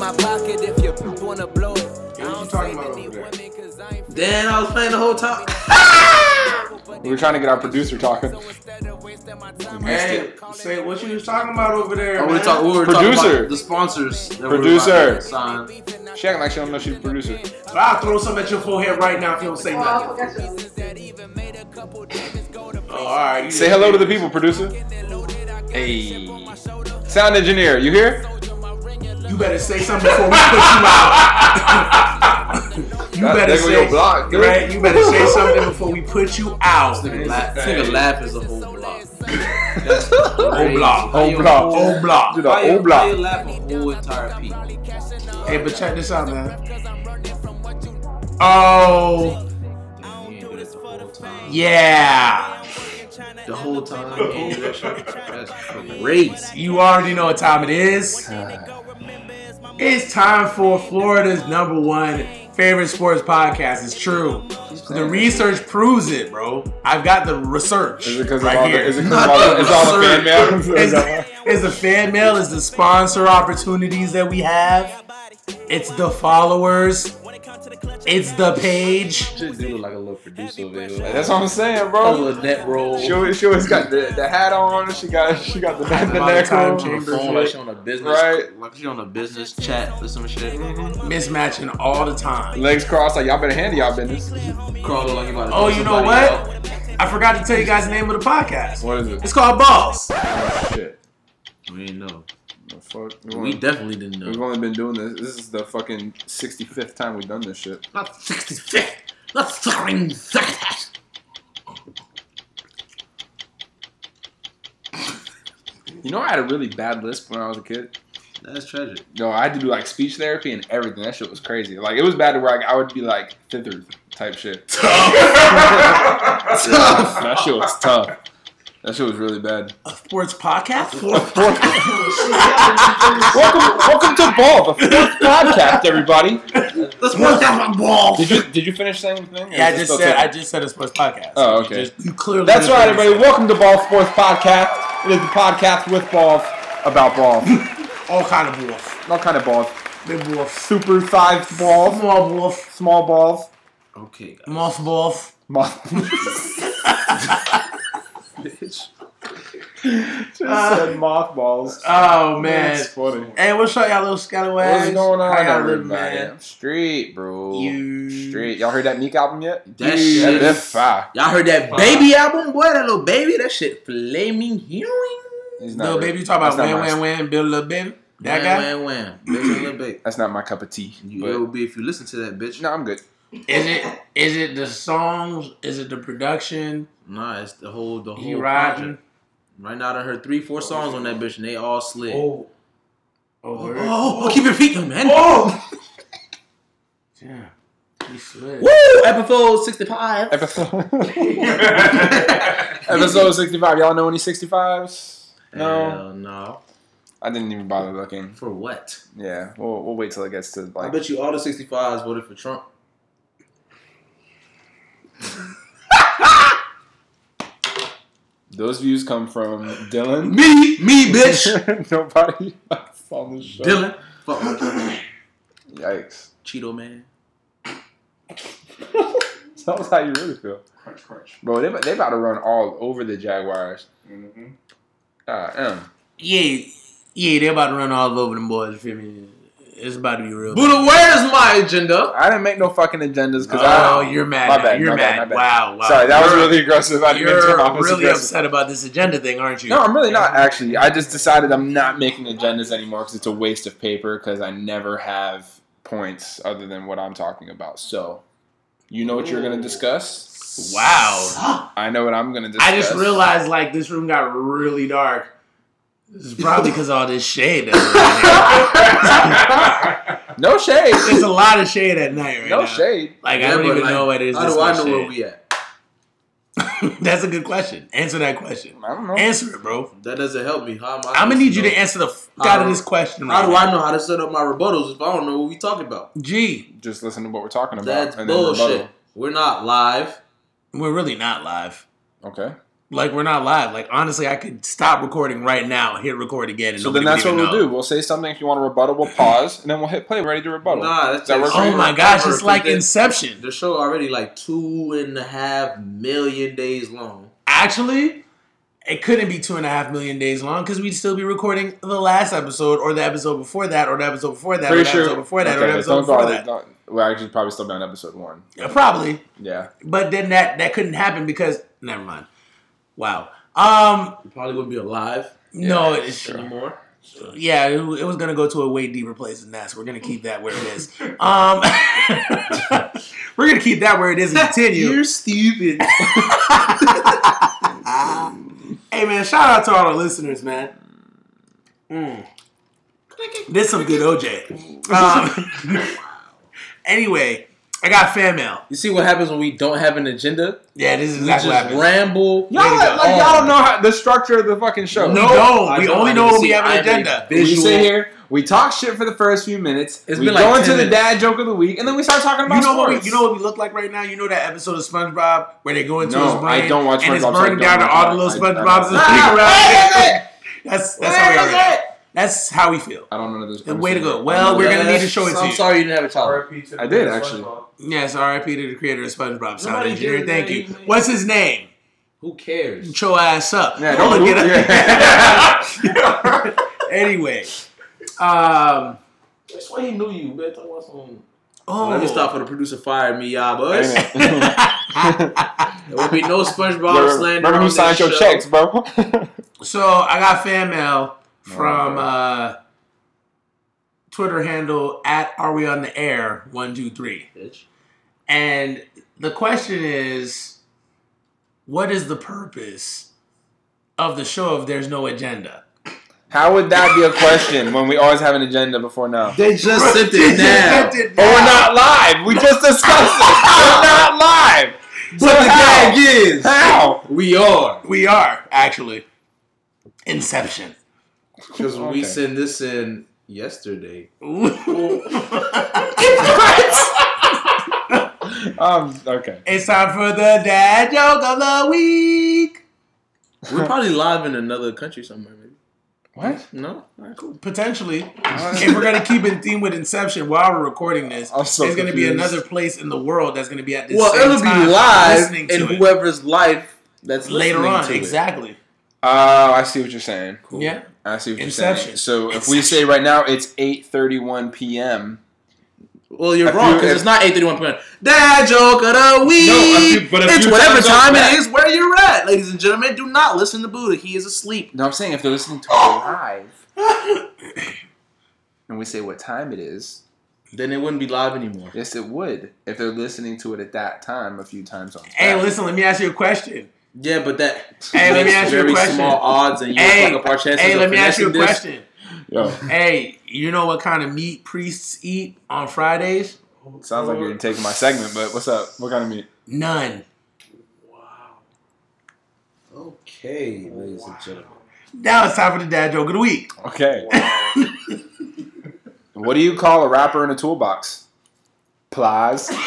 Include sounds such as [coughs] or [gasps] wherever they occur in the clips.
my pocket if you wanna blow it. I don't say any women cause I ain't Dan, I was playing the whole time. [laughs] We were trying to get our producer talking. Hey, say what you was talking about over there, Oh, we, man. talk, we were Producer. talking about the sponsors. That Producer. about sign. She acting like she don't know she's a producer. I'll throw some at your forehead right now if you don't say nothing. Oh, all right. you Say hello to the people, producer. Hey. Sound engineer, you here? You better say something before we put you out. [laughs] you That better say your block, dude. right. You better say [laughs] something before we put you out. This nigga laugh, this nigga laugh is a whole block. [laughs] Whole block. Whole block. Whole block. Dude, the Why you, old why you block. laugh a whole entire peak? Hey, but check this out, man. Oh, You ain't do this the whole time. yeah. The whole time. You ain't do that shit. That's crazy. You already know what time it is. Uh, It's time for Florida's number one favorite sports podcast. It's true. The research proves it, bro. I've got the research Is it because right of all here. the, is it 'cause Not of all the, the it's all the fan mail? [laughs] It's the, it's the fan mail, it's the sponsor opportunities that we have, it's the followers, it's the page. She do look like a little producer over here. That's what I'm saying, bro. a bro. little net roll. She always, she always got the, the hat on. She got she got the, the Time neck time chamber. phone like she on a business, Right. Like she on a business chat or some shit. Mismatching all the time. Legs crossed, like y'all better handle y'all business. Crawl like you about to Oh, you know what? out. I forgot to tell you guys the name of the podcast. What is it? It's called Balls. Oh, shit. We ain't know. Fuck? We only- definitely didn't know. We've only been doing this. This is the fucking 65th time we've done this shit. Not 65th. Not fucking that. You know, I had a really bad lisp when I was a kid. That's tragic. No, I had to do like speech therapy and everything. That shit was crazy. Like it was bad to where I, I would be like thither type shit. Tough. [laughs] that shit was tough. That shit was really bad. A sports podcast? [laughs] welcome, welcome to Ball, the fourth podcast, everybody. Let's work out ball. Did you did you finish saying the thing? Yeah, I just said I just said a sports podcast. Oh, okay. Just- you clearly That's right, everybody. say Welcome to Ball Sports Podcast. It is the podcast with balls about balls, [laughs] All kind of balls. all kind of balls. Big balls. Super sized balls, Small balls. small balls, Okay, guys. Moss balls. Moth- [laughs] Bitch. Just said uh, mothballs. Oh man. That's funny. Hey, what's up, y'all little scallywags? What's going on, How y'all everybody? living, man? Street, bro. You- Street. Y'all heard that Meek album yet? That Dude, shit that's is- fire. Y'all heard that baby album, boy? That little baby, that shit flaming hearing. He's Little really- baby, you talk about that's not wham, my- wham, wham, build a little baby? That guy? Wham, wham, wham. Bitch and little baby. That's not my cup of tea. You but- will be if you listen to that bitch. no, I'm good. Is it is it the songs? Is it the production? Nah, it's the whole the whole He riding? project. Right now, I heard three, four songs on that bitch, and they all slid. Oh. oh. Oh, word? oh, oh keep your feet, man. Oh! Damn. He slid. Woo! Episode sixty-five. Episode. [laughs] Episode 65. Y'all know any 65s? No. Hell no. I didn't even bother looking. For what? Yeah, we'll, we'll wait till it gets to I like. bet you all the 65s voted for Trump. [laughs] Those views come from Dylan. Me, me, bitch. [laughs] Nobody else on the show. Dylan. Fuck my Trump. Yikes. Cheeto man. [laughs] Tell us how you really feel. Crunch, crunch. Bro, they, they about to run all over the Jaguars. Mm-hmm. Uh. Yeah, yeah, they about to run all over them boys. You feel me? It's about to be real. Buddha, where's my agenda? I didn't make no fucking agendas because oh, I. you're mad. My now. bad, You're my bad, mad. my bad. Wow, wow. Sorry, that was You're- really aggressive. I didn't mean to You're come off as really aggressive. upset about this agenda thing, aren't you? No, I'm really not actually. I just decided I'm not making agendas anymore because it's a waste of paper because I never have points other than what I'm talking about. So, you know what you're going to discuss? Wow. I know what I'm going to discuss. I just realized like this room got really dark. This is probably because all this shade. That's right here. [laughs] No shade. There's a lot of shade at night right No now. shade. Like I Yeah, don't but, even like, know what it is. How this do I much know where shade. we at? [laughs] That's a good question. Answer that question. I don't know. Answer it, bro. That doesn't help me. How am I? I'm gonna supposed need you know? to answer the f- out of Uh, this question. How right do now. I know how to set up my rebuttals if I don't know what we talking about? Gee, Just listen to what we're talking about. That's and then bullshit. rebuttal. We're not live. we're really not live. Okay. Like we're not live. Like honestly, I could stop recording right now, hit record again, and So then that's what we'll know. do. We'll say something. If you want to rebuttal, we'll pause, and then we'll hit play. Ready to rebuttal. Nah, that's that just- Oh my gosh, it's like the- Inception. The show already like two and a half million days long. Actually, it couldn't be two and a half million days long because we'd still be recording the last episode, or the episode before that, or the episode before that, or the sure. episode before that, or the episode don't before all that. don't- We're actually probably still be on episode one. Yeah, Probably, Yeah. but then that that couldn't happen because never mind. Wow. Um. You probably wouldn't be alive No, it's sure. anymore. yeah, it, it was gonna go to a way deeper place than that. So we're gonna keep that where it is. [laughs] Um. [laughs] we're gonna keep that where it is and continue. You're stupid. [laughs] hey man, shout out to all our listeners, man. Mm. This some good OJ. Um, anyway, I got fan mail. You see what happens when we don't have an agenda? Yeah, this is We exactly what just ramble. Y'all, Way to like, y'all don't oh. know how, the structure of the fucking show. No, No, don't. We only know when we have an I need agenda. We sit here, we talk shit for the first few minutes. It's we been go like into 10 the dad joke of the week, and then we start talking about You know what we, sports. you know what we look like right now. You know that episode of SpongeBob where they go into No, his brain I don't watch and it's SpongeBob, so burning down to all the little I- I- SpongeBob's and around. That's that's how we Where is are. It? That's how we feel. I don't know this. And way to go. Well, we're gonna need to show it to I'm you. sorry you didn't have a child. R.I.P. to the I did, actually. SpongeBob. Yes, R.I.P. to the creator of SpongeBob, sound Nobody engineer. did Thank that. you. What's his name? Who cares? Get your ass up. Yeah, Don't don't look look- it up. anyway, um, That's why he knew you. Better talk about some. oh, Let me stop for the producer fired me, y'all boys. Ain't [laughs] There it? will be no [laughs] SpongeBob Remember, slander. remember on who this signed your show. checks, bro? [laughs] So I got fan mail from uh, Twitter handle at Are We on the Air one two three, Bitch. and the question is, what is the purpose of the show if there's no agenda? How would that be a question when we always have an agenda before now? They just sent They it just down. sent it But we're not live. We just discussed it. We're not live. But the how? gag is, How? we are. We are actually Inception. Because Okay. we sent this in yesterday. [laughs] Um. Okay. It's time for the dad joke of the week. We're probably live in another country somewhere, maybe. What? No? All right, cool. Potentially, if we're gonna keep in theme with Inception while we're recording this, I'm so there's gonna be another place in the world that's gonna be at this Well, same it'll time be live listening in to whoever's life that's later on. to. Exactly. Oh, I see what you're saying. Yeah. I see what Inception. you're saying. So if we say right now it's 8:31 p.m. Well, you're If wrong because it's not 8:31 p.m. Dad joke of the week. No, a few- but it's whatever time it is where you're at, ladies and gentlemen. Do not listen to Buddha. He is asleep. No, I'm saying if they're listening to [coughs] it live, and we say what time it is, Then it wouldn't be live anymore. yes, it would. If they're listening to it at that time, a few times on. Hey, listen. Let me ask you a question. Yeah, but that Hey, let me ask you a very question. small odds, and you Hey, fuck up our chances. hey, of let me ask you a this. question. Yo, Hey, you know what kind of meat priests eat on Fridays? sounds like you're taking my segment, but what's up? What kind of meat? None. Wow. Okay, ladies and gentlemen. Now it's time for the dad joke of the week. Okay. what do you call a rapper in a toolbox? Plies. [laughs]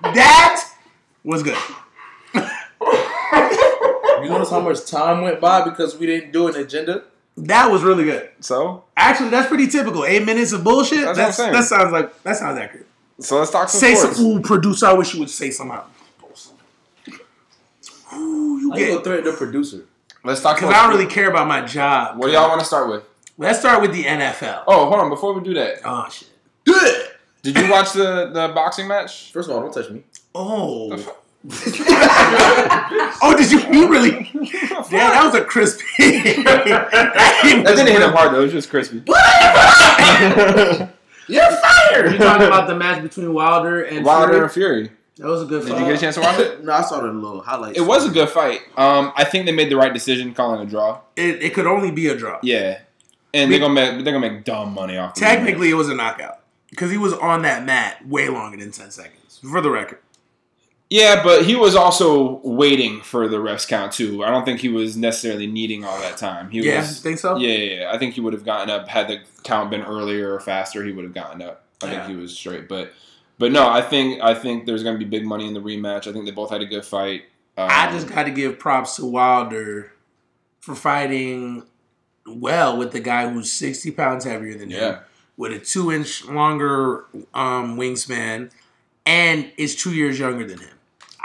That was good. You notice how much time went by because we didn't do an agenda? That was really good. So, Actually, that's pretty typical. Eight minutes of bullshit. That's what I'm That's, saying. that sounds like that sounds accurate. so let's talk some Say sports. some. Ooh, producer. I wish you would say something. Ooh, you I go get. threaten the producer. Let's talk. Because I don't really care about my job. What do y'all want to start with? Let's start with the NFL. Oh, hold on. Before we do that, Oh shit. Good. did you watch the the boxing match? First of all, don't touch me. Oh. [laughs] oh, did you? You really? Damn, that was a crispy. that [laughs] That didn't hit him hard though. It was just crispy. [laughs] You're fired. You talking about the match between Wilder and Wilder Fury? and Fury. That was a good fight. Did fight. you get a chance to watch it? no, I saw the little highlights. It was a good fight. Um, I think they made the right decision calling a draw. It, it could only be a draw. Yeah, and they're gonna make they're gonna make dumb money off. the Technically, it was a knockout because he was on that mat way longer than ten seconds. For the record, Yeah, but he was also waiting for the refs count too. I don't think he was necessarily needing all that time. He yeah, was. think so. Yeah, yeah, yeah. I think he would have gotten up had the count been earlier or faster. He would have gotten up. I Yeah. think he was straight. But But no, I think I think there's going to be big money in the rematch. I think they both had a good fight. Um, I just got to give props to Wilder for fighting well with the guy who's 60 pounds heavier than him, with a two inch longer um, wingspan, and is two years younger than him.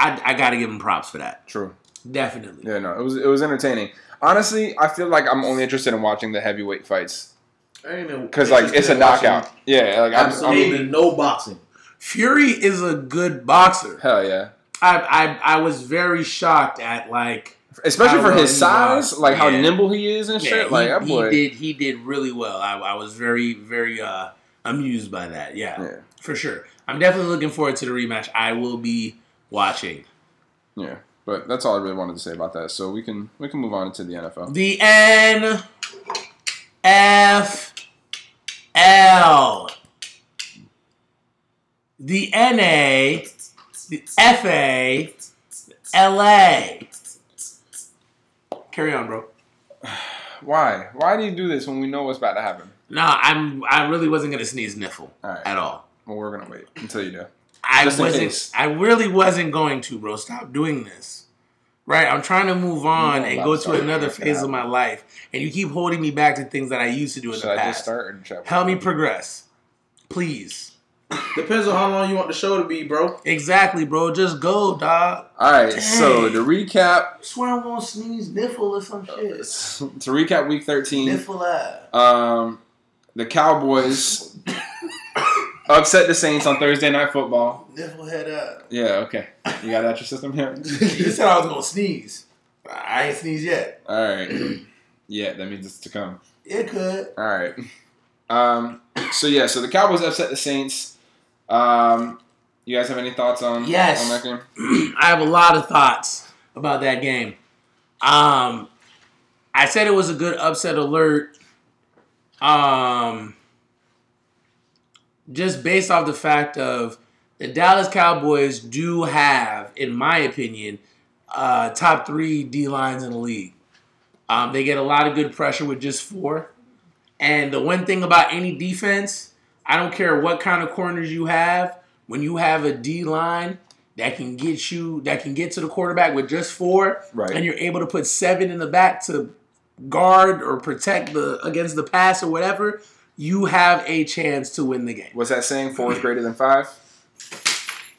I, I got to give him props for that. true. Definitely. Yeah, no, it was it was entertaining. Honestly, I feel like I'm only interested in watching the heavyweight fights I ain't even because like it's a interested watching knockout. Yeah, like I'm, Absolutely I'm no boxing. Fury is a good boxer. hell yeah. I, I I was very shocked at like Especially for his size, boxed. like how nimble he is and yeah, shit. he, like that he did he did really well. I, I was very very uh, amused by that. Yeah, Yeah. for sure. I'm definitely looking forward to the rematch. I will be watching. Yeah, but that's all I really wanted to say about that. So we can we can move on to the NFL. The N F L. The NA, the FA, LA. Carry on, bro. Why? Why do you do this when we know what's about to happen? No, I'm. I really wasn't gonna sneeze niffle All right. at all. Well, we're gonna wait until you do. I Just wasn't. case. I really wasn't going to, bro. Stop doing this. Right, I'm trying to move on know and go to to another phase of my life, and you keep holding me back to things that I used to do in Should the I past. just start or Help me progress, please. Depends on how long you want the show to be, bro. Exactly, bro. Just go, dog. All right. So to recap, I swear I'm gonna sneeze, niffle or some shit. to recap Week 13, Niffle that. um, the Cowboys [laughs] upset the Saints on Thursday Night Football. Niffle head up. Yeah. Okay. You got that out your system here. [laughs] you said I was gonna sneeze. I ain't sneezed yet. All right. Yeah, that means it's to come. It could. All right. Um. So yeah. So the Cowboys upset the Saints. Um. You guys have any thoughts on Yes. on that game? [clears throat] I have a lot of thoughts about that game. Um, I said it was a good upset alert. Um, just based off the fact of the Dallas Cowboys do have, in my opinion, uh, top three D lines in the league. Um, they get a lot of good pressure with just four. And the one thing about any defense, I don't care what kind of corners you have, when you have a D line that can get you that can get to the quarterback with just four, Right. and you're able to put seven in the back to guard or protect the against the pass or whatever, you have a chance to win the game. Was that saying four is greater than five?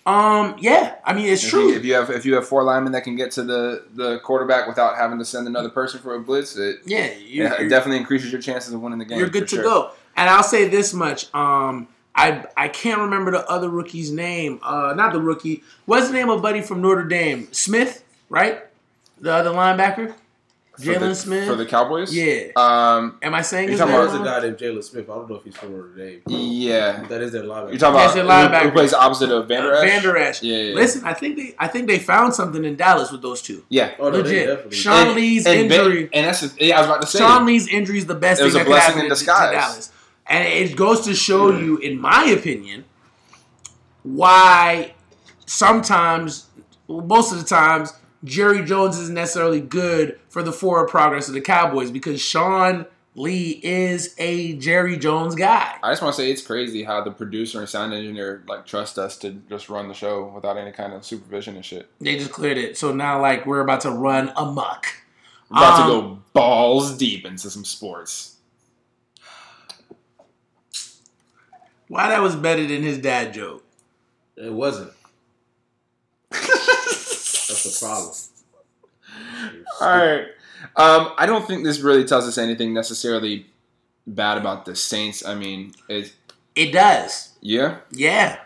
Um, yeah, I mean it's If true. you, if you have if you have four linemen that can get to the, the quarterback without having to send another person for a blitz, it, yeah, you, it you're- definitely increases your chances of winning the game. you're good to sure. go. And I'll say this much: um, I I can't remember the other rookie's name. Uh, not the rookie. What's the name of buddy from Notre Dame? Smith, right? The other linebacker, Jaylon Smith. for the Cowboys. yeah. Um. Am I saying You're his talking about There's a guy named Jaylon Smith. I don't know if he's from Notre Dame. Yeah. That is their linebacker. You're talking Yes, about their linebacker. who plays opposite of Vander Esch? Vander Esch. Yeah, yeah, yeah. Listen, I think they I think they found something in Dallas with those two. Yeah. oh, no, they Legit. definitely. Sean And- Lee's and Ben- injury. and that's the- yeah. I was about to say. Sean Lee's injury is the best It was thing a that could blessing happen in to- to. Dallas. And it goes to show you, in my opinion, why sometimes, well, most of the times, Jerry Jones isn't necessarily good for the forward progress of the Cowboys because Sean Lee is a Jerry Jones guy. I just want to say it's crazy how the producer and sound engineer like trust us to just run the show without any kind of supervision and shit. They just cleared it. So now, like, we're about to run amok. We're about Um, to go balls deep into some sports. Why that was better than his dad joke? It wasn't. [laughs] That's the problem. All right. Um, I don't think this really tells us anything necessarily bad about the Saints. I mean, it It does. yeah. Yeah.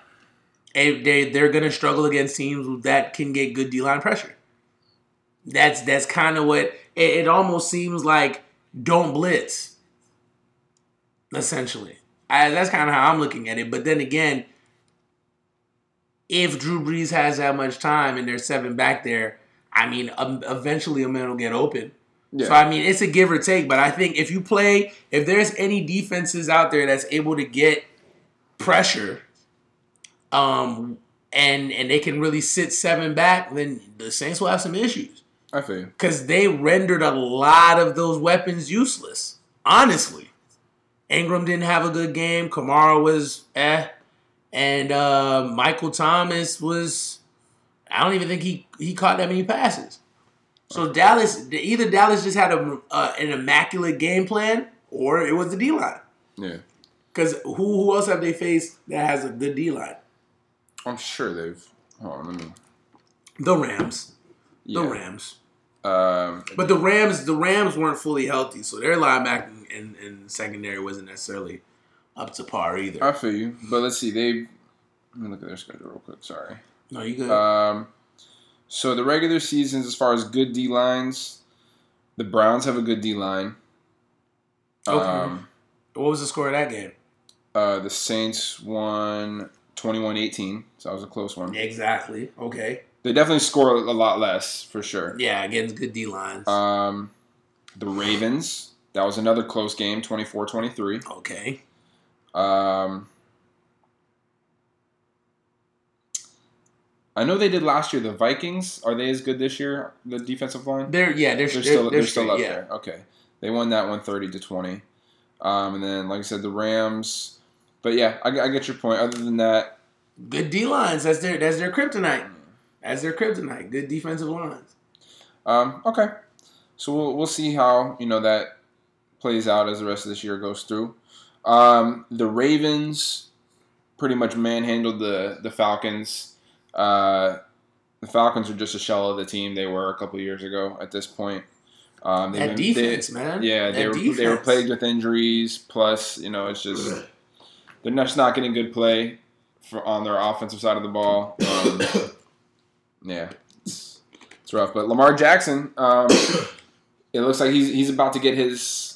They, they, they're going to struggle against teams that can get good D line pressure. That's that's kind of what it, it almost seems like don't blitz, essentially. I, that's kind of how I'm looking at it. But then again, if Drew Brees has that much time and there's seven back there, I mean, um, eventually a man will get open. Yeah. So I mean, it's a give or take. But I think if you play, if there's any defenses out there that's able to get pressure, um, and and they can really sit seven back, then the Saints will have some issues I feel because they rendered a lot of those weapons useless. Honestly, Ingram didn't have a good game. Kamara was eh. And uh, Michael Thomas was. I don't even think he he caught that many passes. So Dallas, either Dallas just had a, uh, an immaculate game plan, or it was the D line. Yeah. Because who who else have they faced that has a good D line? I'm sure they've. Hold on, let me. The Rams. The Yeah. Rams. Um, But the Rams, the Rams weren't fully healthy, so their linebacking and, and secondary wasn't necessarily up to par either. I feel you, but let's see. They. Let me look at their schedule real quick. Sorry. no, you good? Um, so the regular seasons, as far as good D lines, the Browns have a good D line. Okay. Um, what was the score of that game? uh, the Saints won 21-18, so that was a close one. Exactly. Okay. They definitely score a lot less for sure. Yeah, against good D lines. Um, the Ravens, that was another close game, 24-23. okay. Um, I know they did last year. The Vikings are they as good this year? The defensive line. They're yeah, they're, They're they're still they're, they're still up yeah. there. Okay, they won that one thirty to twenty. Um, and then like I said, the Rams. But yeah, I, I get your point. Other than that, Good D lines. That's their that's their kryptonite. That's their kryptonite. Good defensive lines. um, okay. So we'll we'll see how you know that plays out as the rest of this year goes through. Um, the Ravens pretty much manhandled the the Falcons. Uh, the Falcons are just a shell of the team they were a couple years ago. At this point, um, That been- defense, they- man. Yeah, That they were they were plagued with injuries. Plus, you know, it's just they're just not getting good play for on their offensive side of the ball. Um, [coughs] yeah, it's, it's rough. But Lamar Jackson, um, [coughs] it looks like he's he's about to get his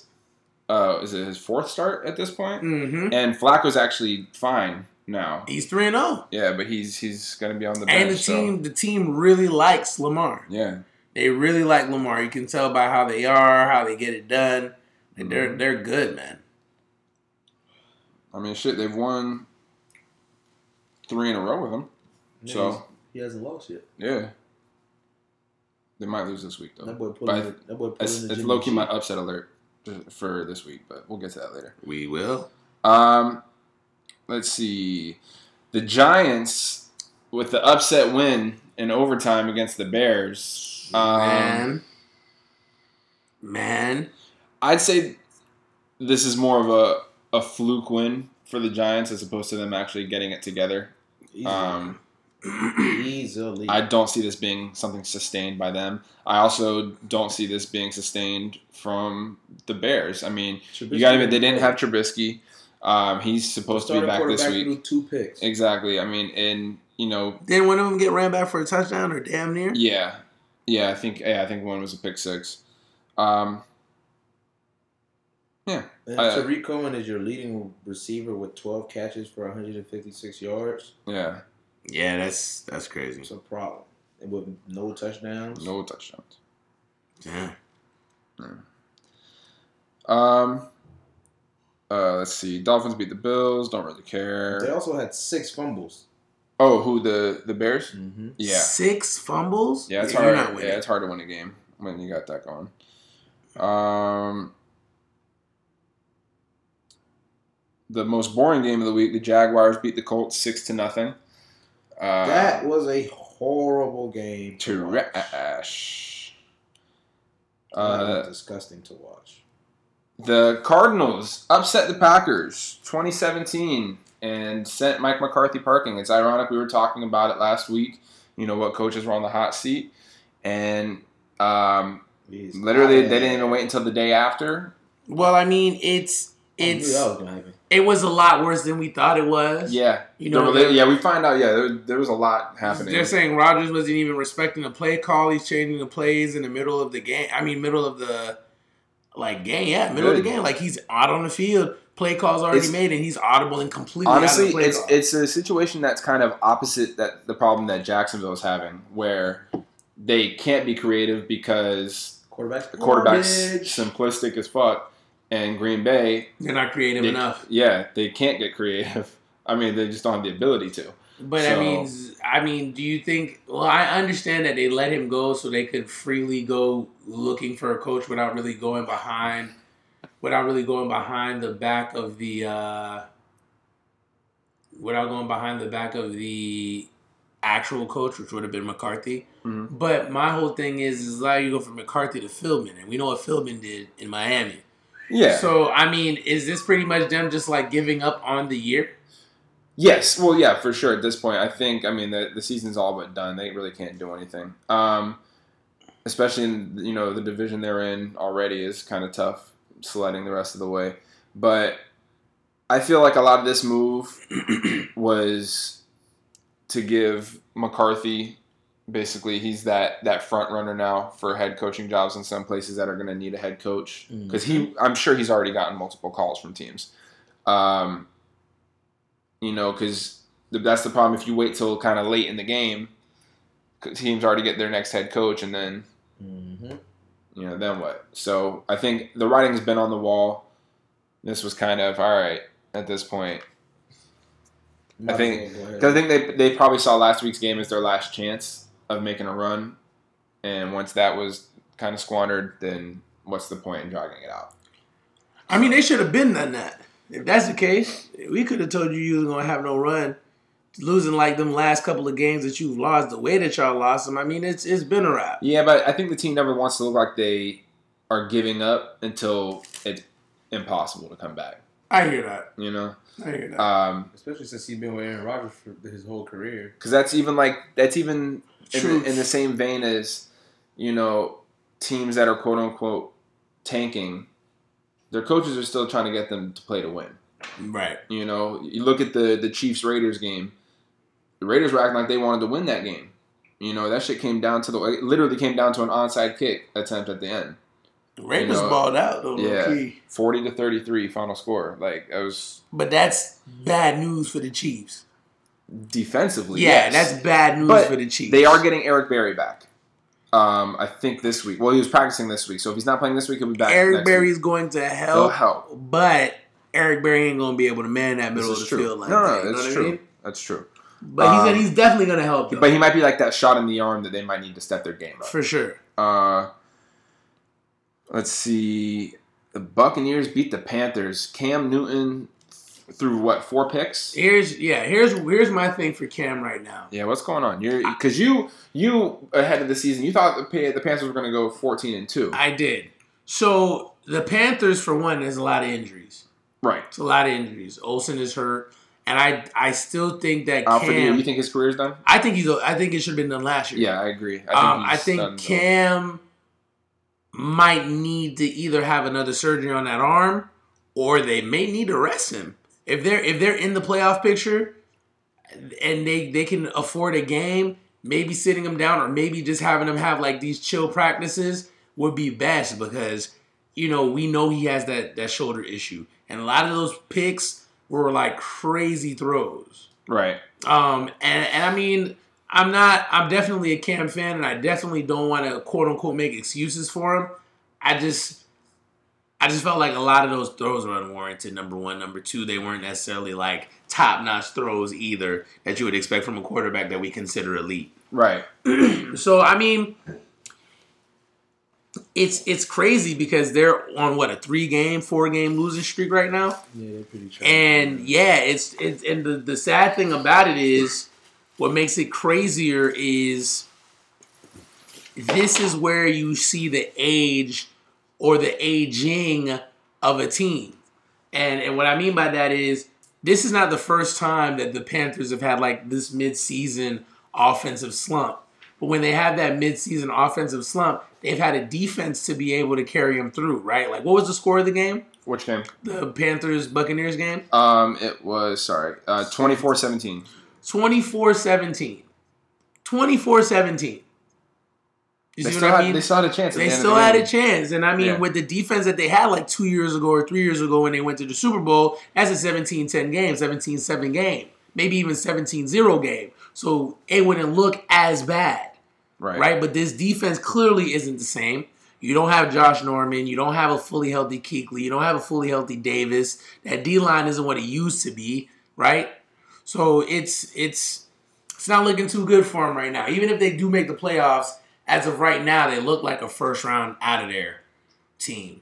uh, is it his fourth start at this point? Mm-hmm. And Flacco's actually fine now. He's three and zero, Yeah, but he's he's gonna be on the bench. and the so- team the team really likes Lamar. yeah, They really like Lamar. You can tell by how they are, how they get it done. And Mm-hmm. They're they're good, man. I mean, shit, they've won three in a row with him. Yeah, So- he hasn't lost yet. Yeah. They might lose this week though. That boy put But in the, that boy put It's, it's low key my upset alert for this week, but we'll get to that later. We will. Um, let's see. The Giants with the upset win in overtime against the Bears. Um, man. Man. I'd say this is more of a, a fluke win for the Giants as opposed to them actually getting it together. Um, Easily. I don't see this being something sustained by them. I also don't see this being sustained from the Bears. I mean, you got to admit they didn't have Trubisky. Um, he's supposed to be back this week. two picks. Exactly. I mean, and you know, Didn't one of them get ran back for a touchdown or damn near? yeah, yeah. I think yeah, I think one was a pick six. Um, yeah. And I- Tarik Cohen is your leading receiver with 12 catches for 156 yards. yeah, Yeah, that's that's crazy. It's a problem. And with no touchdowns. no touchdowns. Yeah. Um, uh, let's see. Dolphins beat the Bills. Don't really care. They also had six fumbles. Oh, who the the Bears? Mm-hmm. Yeah, Six fumbles? yeah. It's hard. not. Yeah, it's hard to win a game when you got that going. Um, the most boring game of the week: the Jaguars beat the Colts six to nothing. Uh, that was a horrible game to watch. trash. That Uh, disgusting to watch. The Cardinals upset the Packers 2017 and sent Mike McCarthy parking. It's ironic we were talking about it last week. You know what coaches were on the hot seat, and um, literally they didn't even wait until the day after. Well, I mean, it's I knew it's that was gonna happen. it was a lot worse than we thought it was. Yeah, You know, were- yeah, we find out. Yeah, there, there was a lot happening. They're saying Rodgers wasn't even respecting the play call. He's changing the plays in the middle of the game. I mean, middle of the like game. Yeah, middle of the game. Like he's out on the field. Play calls already It's- made, and he's audible and completely out of Honestly, the play it's call. it's a situation that's kind of opposite that the problem that Jacksonville is having, where they can't be creative because Quarterback. the quarterback's simplistic as fuck, and Green Bay, They're not creative they, enough. yeah, they can't get creative. [laughs] I mean, they just don't have the ability to. But I mean, I mean, do you think? Well, I understand that they let him go so they could freely go looking for a coach without really going behind, without really going behind the back of the uh, without going behind the back of the actual coach, which would have been McCarthy. Mhm. But my whole thing is, is like you go from McCarthy to Philbin, and we know what Philbin did in Miami. Yeah. So I mean, is this pretty much them just like giving up on the year? Yes, well, yeah, for sure. At this point, I think I mean the the season's all but done. They really can't do anything. Um, especially in you know the division they're in already is kind of tough sledding the rest of the way. But I feel like a lot of this move [clears throat] was to give McCarthy basically he's that that front runner now for head coaching jobs in some places that are going to need a head coach because he I'm sure he's already gotten multiple calls from teams. Um, you know, because that's the problem. If you wait till kind of late in the game teams already get their next head coach, and then Mm-hmm. you know, then what? So I think the writing's been on the wall. This was kind of all right at this point. I think- I think they they probably saw last week's game as their last chance of making a run, and once that was kind of squandered, then what's the point in dragging it out? I mean, they should have been done that. If that's the case, we could have told you you was gonna have no run. Losing like them last couple of games that you've lost, the way that y'all lost them. I mean, it's it's been a wrap. Yeah, but I think the team never wants to look like they are giving up until it's impossible to come back. I hear that. You know, I hear that. um, Especially since he's been with Aaron Rodgers for his whole career. because that's even like that's even in the, in the same vein as you know teams that are quote unquote tanking. Their coaches are still trying to get them to play to win. right. You know, you look at the the Chiefs Raiders game. The Raiders were acting like they wanted to win that game. You know, that shit came down to the it literally came down to an onside kick attempt at the end. The Ravens know, balled out though, yeah. 40 to 33 final score. Like it was But that's bad news for the Chiefs. Defensively. Yeah, yes. that's bad news But for the Chiefs. They are getting Eric Berry back. Um, I think this week. Well, he was practicing this week, so if he's not playing this week, he'll be back. Eric next Berry Week. is going to He'll help, help. but Eric Berry ain't gonna be able to man that middle of the true. field like no, that. no, you know that's I true. mean? That's true. But he's Um, he's definitely gonna help though, But he might be like that shot in the arm that they might need to step their game up. for sure. Uh, let's see. The Buccaneers beat the Panthers. Cam Newton threw what four picks? Here's yeah. Here's here's my thing for Cam right now. Yeah, what's going on? You're because you you ahead of the season, you thought the the Panthers were going to go fourteen and two. I did. So the Panthers, for one, there's a lot of injuries. Right. It's a lot of injuries. Olsen is hurt, and I I still think that for the. Cam. You think his career's done? I think he's. I think it should have been done last year. Yeah, I agree. I think, um, I think done, though. Cam might need to either have another surgery on that arm, or they may need to rest him. If they're if they're in the playoff picture, and they they can afford a game, maybe sitting them down, or maybe just having them have like these chill practices would be best because you know we know he has that that shoulder issue, and a lot of those picks were like crazy throws. Right. Um, and, and I mean, I'm not, I'm definitely a Cam fan, and I definitely don't want to quote unquote make excuses for him. I just, I just felt like a lot of those throws were unwarranted. Number one, number two, they weren't necessarily like top notch throws either that you would expect from a quarterback that we consider elite. Right. [clears throat] So I mean, it's it's crazy because they're on what a three game, four game losing streak right now. Yeah, they're pretty trash. And yeah, it's it's and the, the sad thing about it is what makes it crazier is this is where you see the age or the aging of a team. And and what I mean by that is this is not the first time that the Panthers have had like this midseason offensive slump. But when they have that midseason offensive slump, they've had a defense to be able to carry them through, right? Like what was the score of the game? Which game? The Panthers Buccaneers game? Um, it was sorry, uh, 24-17. 24 17. 24 17. You They still, what I had, mean? they still had a chance. At They the end still the had a chance. And I mean, Yeah. with the defense that they had like two years ago or three years ago when they went to the Super Bowl, that's a 17 10 game, 17 7 game, maybe even 17 0 game. So it wouldn't look as bad, Right. right? But this defense clearly isn't the same. You don't have Josh Norman. You don't have a fully healthy Kuechly. You don't have a fully healthy Davis. That D line isn't what it used to be, right? So it's it's it's not looking too good for them right now. Even if they do make the playoffs, as of right now, they look like a first round out of there team.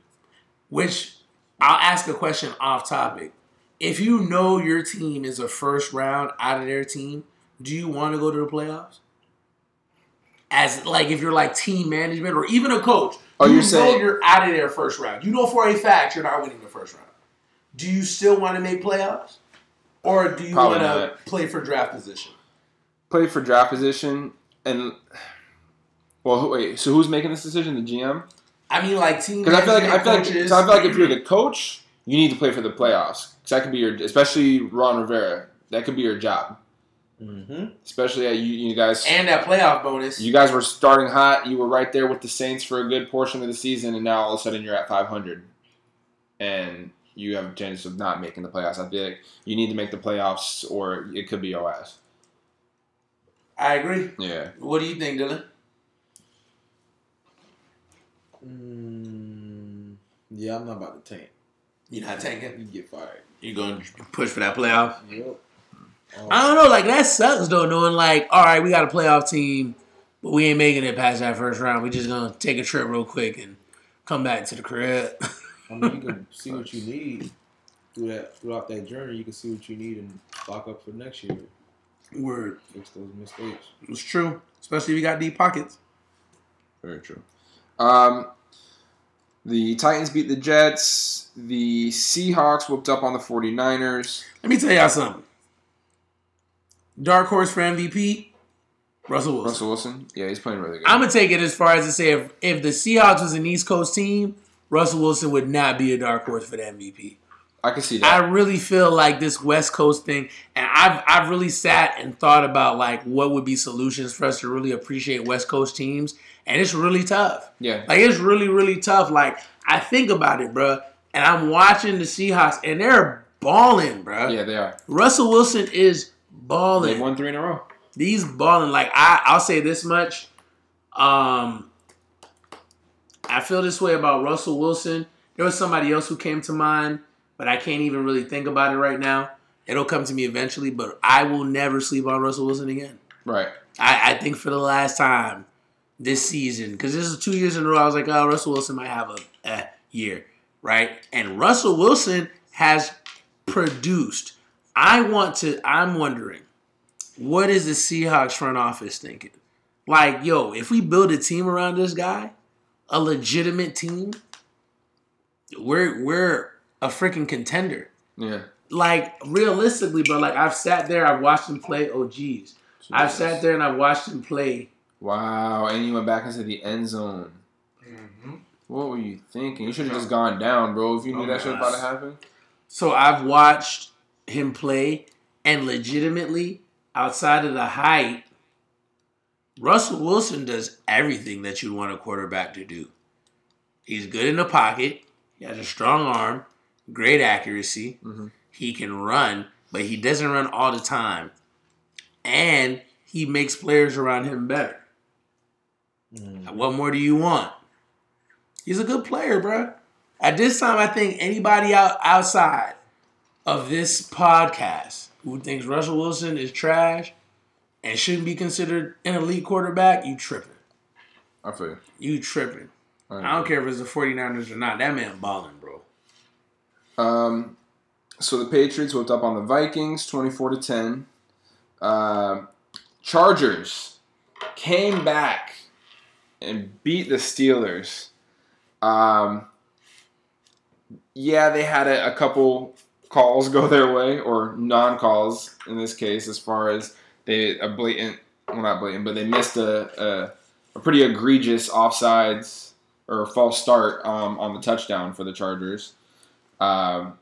Which I'll ask a question off topic. if you know your team is a first round out of their team, do you want to go to the playoffs? As like if you're like team management or even a coach, Oh, you know saying- you're out of there first round. You know for a fact you're not winning the first round. Do you still want to make playoffs, or do you want to play for draft position? Play for draft position and. Well, wait. So who's making this decision? The GM? I mean, like team. Because I feel like I feel like, so I feel like if you're the coach, you need to play for the playoffs. Because that could be your, especially Ron Rivera. That could be your job. Mm-hmm. Especially at you, you guys. and that playoff bonus. You guys were starting hot. You were right there with the Saints for a good portion of the season, and now all of a sudden you're at 500, and you have a chance of not making the playoffs. I feel like you need to make the playoffs, or it could be OS. I agree. Yeah, What do you think, Dylan? Mm, yeah, I'm not about to tank. You're not tanking. You get fired. You're gonna push for that playoff? Yep. I don't know. Like that sucks though. Knowing like, all right, we got a playoff team, but we ain't making it past that first round. We just gonna take a trip real quick and come back to the crib. I mean, you can [laughs] see what you need through that throughout that journey. You can see what you need and lock up for next year. Word. Fix those mistakes. It's true, especially if you got deep pockets. very true. Um, the Titans beat the Jets. The Seahawks whooped up on the 49ers. Let me tell y'all something. Dark horse for MVP, Russell Wilson. Russell Wilson, yeah, he's playing really good. I'm gonna take it as far as to say if if the Seahawks was an East Coast team, Russell Wilson would not be a dark horse for the MVP. I can see that. I really feel like this West Coast thing, and I've I've really sat and thought about like what would be solutions for us to really appreciate West Coast teams, and it's really tough. yeah, Like it's really really tough. Like I think about it, bro, and I'm watching the Seahawks, and they're balling, bro. yeah, they are. Russell Wilson is balling. They've won three in a row. These balling like I I'll say this much. Um I feel this way about Russell Wilson. There was somebody else who came to mind, but I can't even really think about it right now. It'll come to me eventually, but I will never sleep on Russell Wilson again. Right. I, I think for the last time this season, because this is two years in a row, I was like, oh, Russell Wilson might have a, a year, right? And Russell Wilson has produced. I want to, I'm wondering, what is the Seahawks front office thinking? Like, yo, if we build a team around this guy, a legitimate team, we're we're a freaking contender Yeah. like realistically, but like I've sat there, I've watched him play. Oh, geez, I've sat there and I've watched him play. Wow, and you went back into the end zone. What were you thinking? You should have just gone down, bro. If you knew that shit was about to happen. So I've watched him play, and legitimately, outside of the height, Russell Wilson does everything that you'd want a quarterback to do. He's good in the pocket. He has a strong arm, great accuracy. Mhm. He can run, but he doesn't run all the time. And he makes players around him better. What more do you want? He's a good player, bro. At this time, I think anybody out outside of this podcast who thinks Russell Wilson is trash and shouldn't be considered an elite quarterback, you tripping. I feel you. You tripping. I I don't care if it's the 49ers or not. That man balling, bro. Um, so the Patriots whipped up on the Vikings, twenty-four to ten. Um, Chargers came back and beat the Steelers. Um, yeah, they had a, a couple calls go their way, or non-calls in this case, as far as they a blatant, well not blatant, but they missed a a, a pretty egregious offsides or false start um, on the touchdown for the Chargers. Um,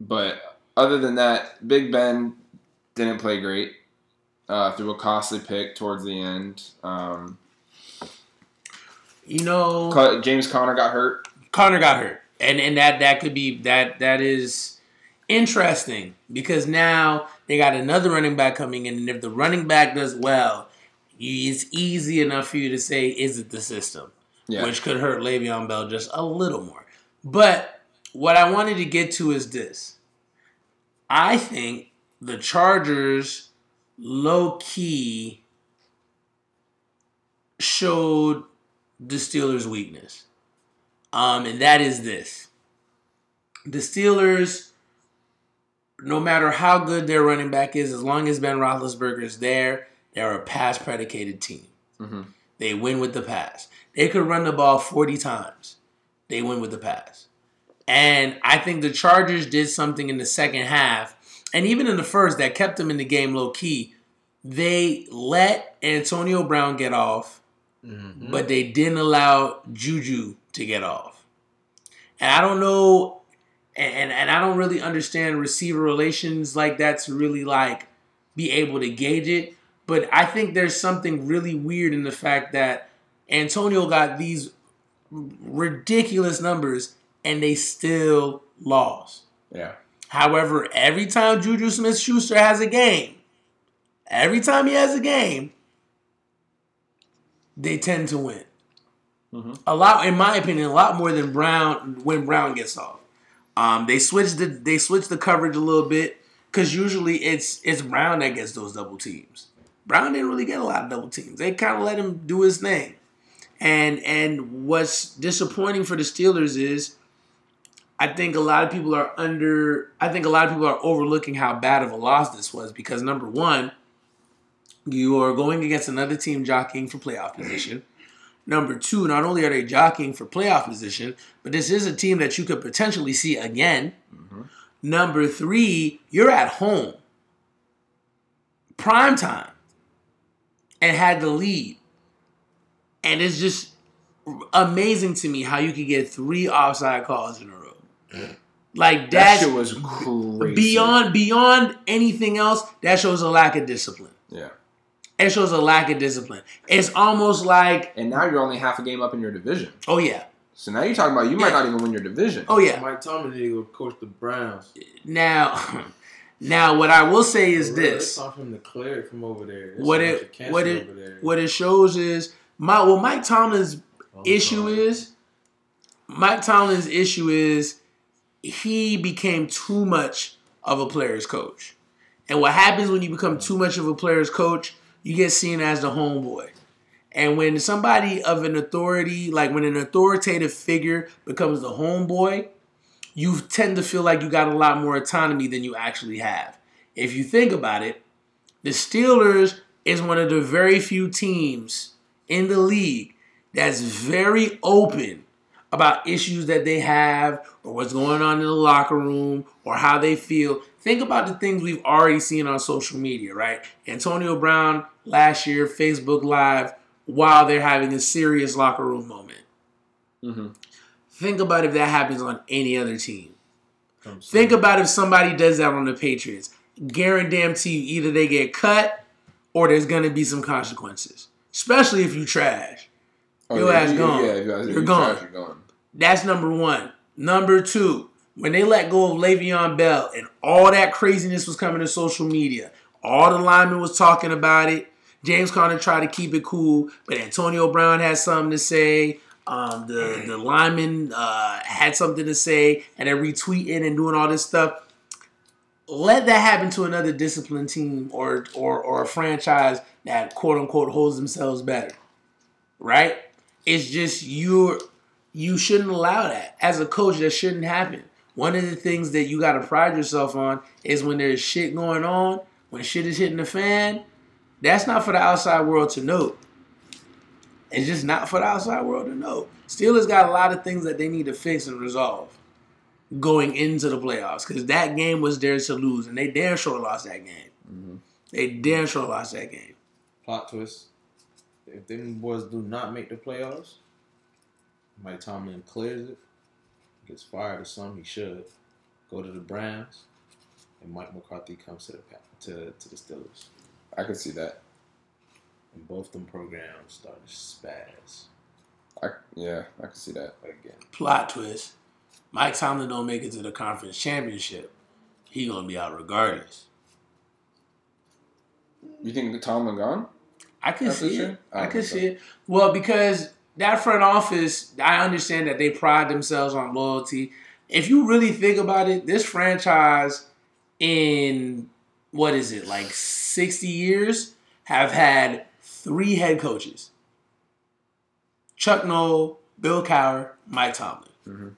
but other than that, Big Ben didn't play great. Uh, threw a costly pick towards the end. Um, You know, James Conner got hurt. Conner got hurt, and and that that could be that that is interesting because now they got another running back coming in, and if the running back does well, you- it's easy enough for you to say, is it the system? Yeah. Which could hurt Le'Veon Bell just a little more. But what I wanted to get to is this: I think the Chargers low key showed the Steelers' weakness. Um, and that is this. The Steelers no matter how good their running back is, as long as Ben Roethlisberger is there, they're a pass predicated team. Mm-hmm. They win with the pass. They could run the ball 40 times. They win with the pass. And I think the Chargers did something in the second half, and even in the first, that kept them in the game low key. They let Antonio Brown get off, Mm-hmm. but they didn't allow Juju to get off. And I don't know, and, and I don't really understand receiver relations like that to really like be able to gauge it. But I think there's something really weird in the fact that Antonio got these ridiculous numbers and they still lost. Yeah. However, every time Juju Smith Schuster has a game, every time he has a game, they tend to win. Mhm. A lot, in my opinion, a lot more than Brown when Brown gets off. Um, they switched the they switched the coverage a little bit because usually it's it's Brown that gets those double teams. Brown didn't really get a lot of double teams. They kind of let him do his thing. And and what's disappointing for the Steelers is I think a lot of people are under I think a lot of people are overlooking how bad of a loss this was because number 1 you are going against another team jockeying for playoff position. Number 2, not only are they jockeying for playoff position, but this is a team that you could potentially see again. Mm-hmm. Number 3, you're at home. Prime time. And had the lead. And it's just amazing to me how you could get three offside calls in a row. Like That shit was crazy. beyond beyond anything else. That shows a lack of discipline. Yeah. It shows a lack of discipline. It's almost like, And now you're only half a game up in your division. oh yeah, So now you're talking about you might Yeah. not even win your division. oh yeah. Mike Tomlin need to go coach the Browns. Now, [laughs] now what I will say is For real, this: It's time for him to clear it from over there. There's what it what it over there. what it shows is my well Mike Tomlin's Oh, issue sorry. is Mike Tomlin's issue is he became too much of a player's coach. And what happens when you become too much of a player's coach, you get seen as the homeboy. And when somebody of an authority, like when an authoritative figure becomes the homeboy, you tend to feel like you got a lot more autonomy than you actually have. If you think about it, the Steelers is one of the very few teams in the league that's very open about issues that they have or what's going on in the locker room or how they feel. Think about the things we've already seen on social media, right? Antonio Brown last year, Facebook Live, while they're having a serious locker room moment. Mm-hmm. Think about if that happens on any other team. Think about if somebody does that on the Patriots. Guarantee you, either they get cut or there's gonna be some consequences. Especially if you trash. Oh, Your yeah, ass gone. Yeah, if you- if You're gone. trash, You're gone. That's number one. Number two, when they let go of Le'Veon Bell and all that craziness was coming to social media, all the linemen was talking about it. James Conner tried to keep it cool, but Antonio Brown had something to say. Um, the the lineman uh, had something to say, and they're retweeting and doing all this stuff. Let that happen to another disciplined team or or or a franchise that quote unquote holds themselves better, right? It's just you're you shouldn't allow that. As a coach, that shouldn't happen. One of the things that you got to pride yourself on is when there's shit going on, when shit is hitting the fan, that's not for the outside world to know. It's just not for the outside world to know. Steelers got a lot of things that they need to fix and resolve going into the playoffs because that game was theirs to lose, and they damn sure lost that game. Mm-hmm. They damn sure lost that game. Plot twist. If them boys do not make the playoffs, Mike Tomlin clears it, gets fired or something, he should. Go to the Browns, and Mike McCarthy comes to the to, to the Steelers. I could see that. And both them programs start to spaz I, yeah, I can see that. again. Plot twist. Mike Tomlin don't make it to the conference championship. He gonna be out regardless. You think the Tomlin gone? I can That's for see sure? it. I I can think so. see it. Well, because that front office, I understand that they pride themselves on loyalty. If you really think about it, this franchise in what is it, like 60 years, have had three head coaches. Chuck Noll, Bill Cowher, Mike Tomlin. Mhm.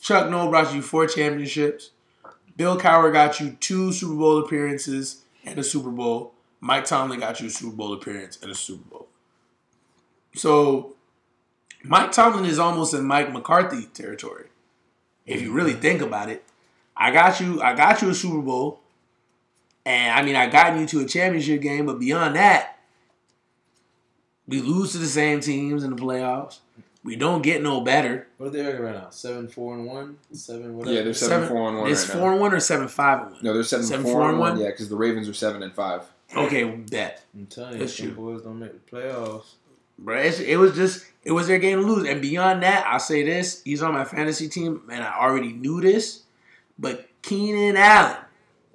Chuck Noll brought you four championships. Bill Cowher got you two Super Bowl appearances and a Super Bowl. Mike Tomlin got you a Super Bowl appearance and a Super Bowl. So Mike Tomlin is almost in Mike McCarthy territory. If you really think about it, I got you. I got you a Super Bowl, and I mean I got you to a championship game. But beyond that, we lose to the same teams in the playoffs. We don't get no better. What are they record right now? Seven, four, and one. Seven, whatever. Yeah, they're seven, four and one. It's right four now. and one or seven five and one. No, they're seven, Seven, four, four, and and one. one? Yeah, because the Ravens are seven and five. Okay, bet. I'm telling you, That's some boys don't make the playoffs. Bro, it's, it was just it was their game to lose. And beyond that, I'll say this: he's on my fantasy team, and I already knew this. But Keenan Allen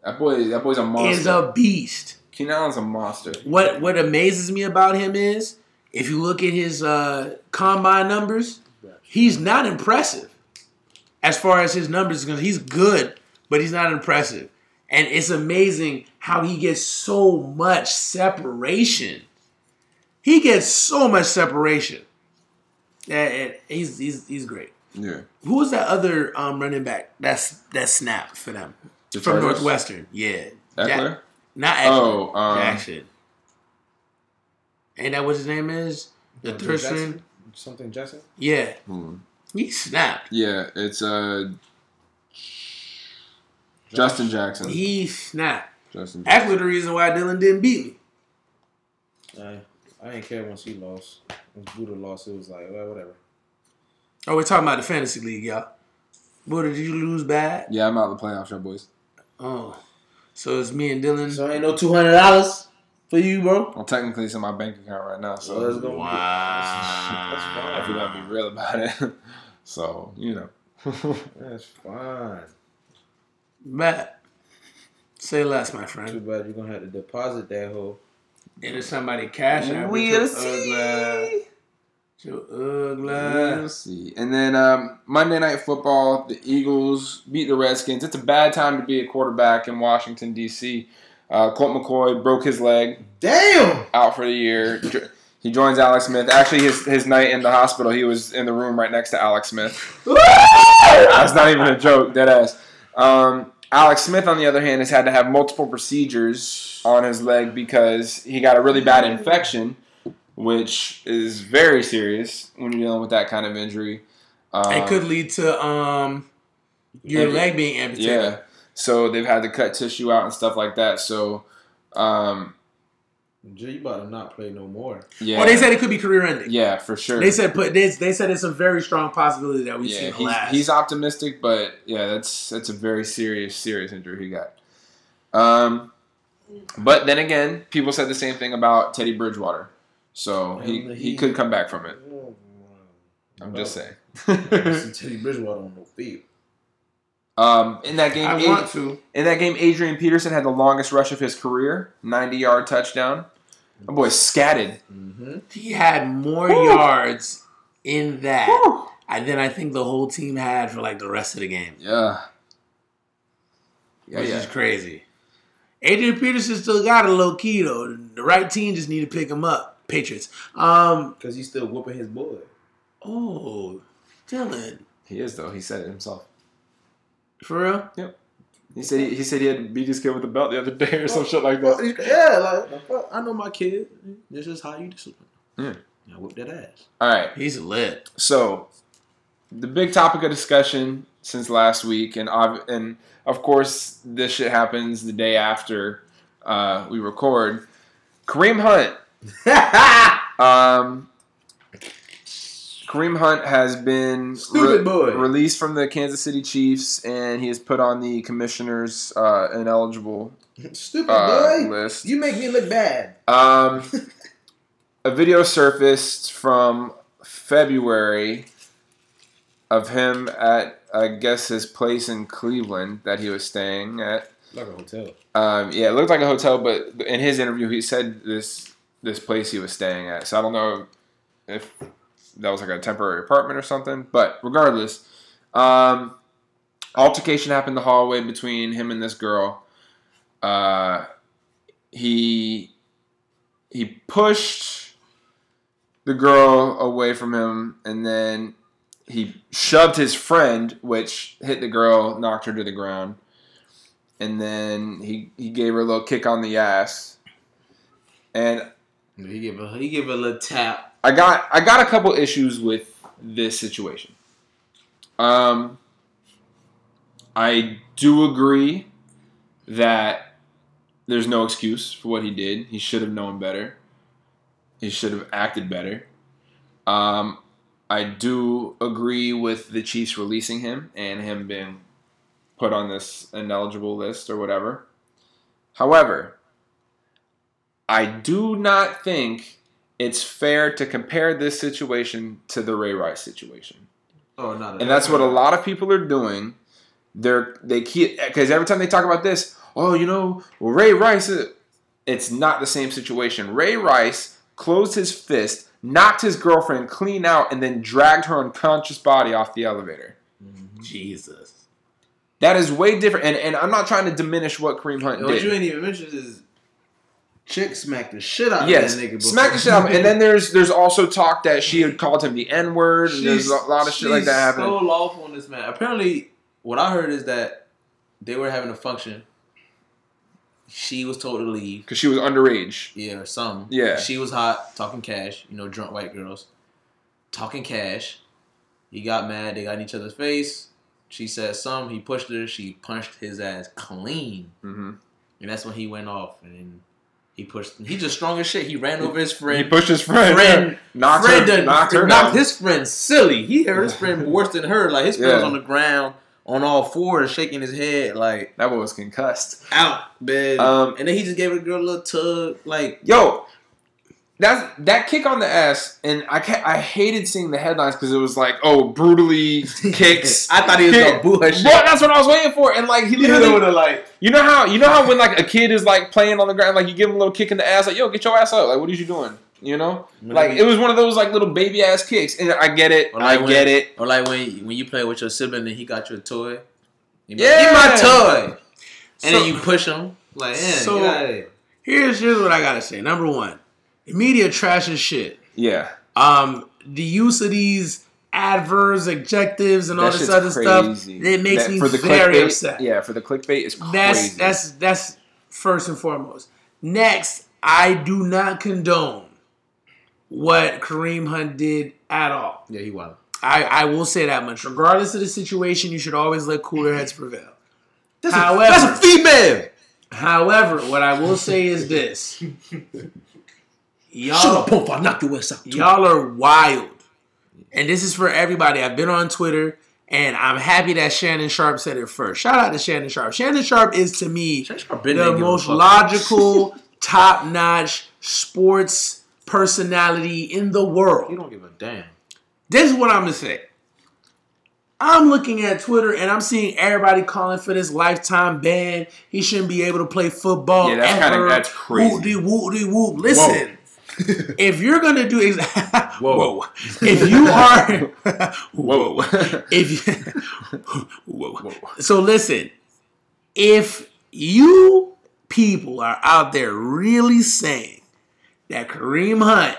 That boy, that boy's a monster. is a beast. Keenan Allen's a monster. What what amazes me about him is if you look at his uh, combine numbers, he's not impressive as far as his numbers he's good, but he's not impressive. And it's amazing how he gets so much separation. He gets so much separation. Yeah, he's he's he's great. Yeah. Who was that other um, running back? That's that snapped for them The from Northwestern. Yeah, Ekeler? Jack- not Ekeler. Oh, um, Jackson. Ain't that what his name is? The Something third Something Jackson. Yeah, hmm. he snapped. Yeah, it's uh Justin Jackson. He snapped. Justin That's Jackson. the reason why Dylan didn't beat me. I I didn't care once he lost. Once Buddha lost, it was like well, whatever. Oh, we're talking about the fantasy league, y'all. Buddha, did you lose bad? Yeah, I'm out of the playoffs, y'all boys. Oh, so it's me and Dylan. So ain't no two hundred dollars for you, bro. Well, technically, it's in my bank account right now, So it's so gonna Wow. That's if fine. we gotta be real about it. [laughs] so you know. [laughs] That's fine. Matt, say less, my friend. Too bad you're gonna have to deposit that whole. And if somebody cash out, We'll with see. your ugly, your We'll ugly. see. And then um, Monday Night Football, the Eagles beat the Redskins. It's a bad time to be a quarterback in Washington D.C. Uh, Colt McCoy broke his leg, Damn. out for the year. He joins Alex Smith. Actually, his his night in the hospital, he was in the room right next to Alex Smith. [laughs] That's not even a joke, dead ass. Um, Alex Smith, on the other hand, has had to have multiple procedures on his leg because he got a really bad infection, which is very serious when you're dealing with that kind of injury. Um, It could lead to um your leg being amputated. yeah. So they've had to cut tissue out and stuff like that. So, um, Jay, you about to not play no more. yeah. Well, they said it could be career ending. yeah, for sure. They said put they, they said it's a very strong possibility that we see yeah, him he's, last. he's optimistic, but yeah, that's that's a very serious, serious injury he got. Um, but then again, people said the same thing about Teddy Bridgewater, so he he he- could come back from it. I'm just saying. [laughs] Teddy Bridgewater on no field. Um, in that game, I Ad- want to. in that game, Adrian Peterson had the longest rush of his career, 90 yard touchdown. My boy scatted. Mm-hmm. He had more Whew. yards in that and then I think the whole team had for like the rest of the game, Yeah. Yeah, which yeah. is crazy. Adrian Peterson still got a low key though. The right team just need to pick him up. Patriots. Um. Because he's still whooping his boy. Oh, Dylan. He is though. He said it himself. For real? Yep. He said he, he said he had to beat his kid with a belt the other day or some shit like that. you- Yeah, like the I know my kid. This is how you discipline. Yeah. I whoop that ass. All right. He's lit. So, the big topic of discussion since last week, and ob- and of course this shit happens the day after uh, we record. Kareem Hunt. [laughs] Um, Kareem Hunt has been boy. released from the Kansas City Chiefs, and he is put on the commissioner's uh, ineligible Stupid uh, boy. list. You make me look bad. Um, [laughs] a video surfaced from February of him at, I guess, his place in Cleveland that he was staying at. Like a hotel. Um, yeah, it looked like a hotel, but in his interview, he said this this place he was staying at. So I don't know if that was like a temporary apartment or something. But regardless, um, altercation happened in the hallway between him and this girl. Uh, he he pushed the girl away from him, and then he shoved his friend, which hit the girl, knocked her to the ground. and then he he gave her a little kick on the ass, and He give a he give a little tap. I got I got a couple issues with this situation. Um, I do agree that there's no excuse for what he did. He should have known better. He should have acted better. Um, I do agree with the Chiefs releasing him and him being put on this ineligible list or whatever. However, I do not think it's fair to compare this situation to the Ray Rice situation. Oh no, And that's what a lot of people are doing. They're they keep because every time they talk about this, oh, you know, well, Ray Rice. Uh, it's not the same situation. Ray Rice closed his fist, knocked his girlfriend clean out, and then dragged her unconscious body off the elevator. Mm-hmm. Jesus. That is way different. And and I'm not trying to diminish what Kareem Hunt What did. you ain't even mentioned is chick smacked the shit out Yes, of that nigga. before. smack the shit out. of him. And then [laughs] there's there's also talk that she had called him the N word, and there's a lot of shit like that happening. So off on this man. Apparently, what I heard is that they were having a function. She was told to leave. Because she was underage. Yeah, or something. Yeah. She was hot, talking cash. You know, drunk white girls. Talking cash. He got mad. They got in each other's face. She said something. He pushed her. She punched his ass clean. hmm And that's when he went off. And then he pushed. He just strong as shit. He ran over his friend. He pushed his friend. friend, knocked friend her, done- knocked her knocked down. his friend silly. He hurt his friend worse than her. Like his friend was on the ground on all fours, shaking his head, like That boy was concussed. out, man. Um, and then he just gave the girl a little tug, like Yo, that's that kick on the ass, and I ca I hated seeing the headlines because it was like, oh, brutally [laughs] kicks. I thought he was Kick- gonna boo her shit. Well, that's what I was waiting for, and like he literally, would have like, you know how you know how when like a kid is like playing on the ground, like you give him a little kick in the ass, like yo, get your ass up, like what are you doing? You know, like it was one of those like little baby ass kicks, and I get it, Or I like get when- it. or like when when you play with your sibling and he got you a toy. You Yeah. like, my toy, and So- then you push him like, yeah, So- get out of here. Here's here's what I gotta say. Number one, media trash as shit. Yeah, Um, the use of these adverbs, adjectives, and all this shit's other stuff. It makes That- me for the very clickbait, upset. Yeah, for the clickbait is crazy. That's that's that's first and foremost. Next, I do not condone what Kareem Hunt did at all. Yeah, he wild. I, I will say that much. Regardless of the situation, you should always let cooler heads prevail. That's, However- a, that's a female. However, what I will say is this: [laughs] Shut y'all, up, pump! I knock your ass out. too. y'all are wild, and this is for everybody. I've been on Twitter, and I'm happy that Shannon Sharpe said it first. Shout out to Shannon Sharpe. Shannon Sharpe is to me Shannon Sharpe been the there, give a most logical, [laughs] top notch sports personality in the world. You don't give a damn. This is what I'm gonna say. I'm looking at Twitter and I'm seeing everybody calling for this lifetime ban. He shouldn't be able to play football. Yeah, that's kinda- that's crazy. Whoop-de whoop-de whoop. Listen, [laughs] if you're gonna do ex- [laughs] whoa. if you [laughs] are whoa, if you, whoa. So listen, if you people are out there really saying that Kareem Hunt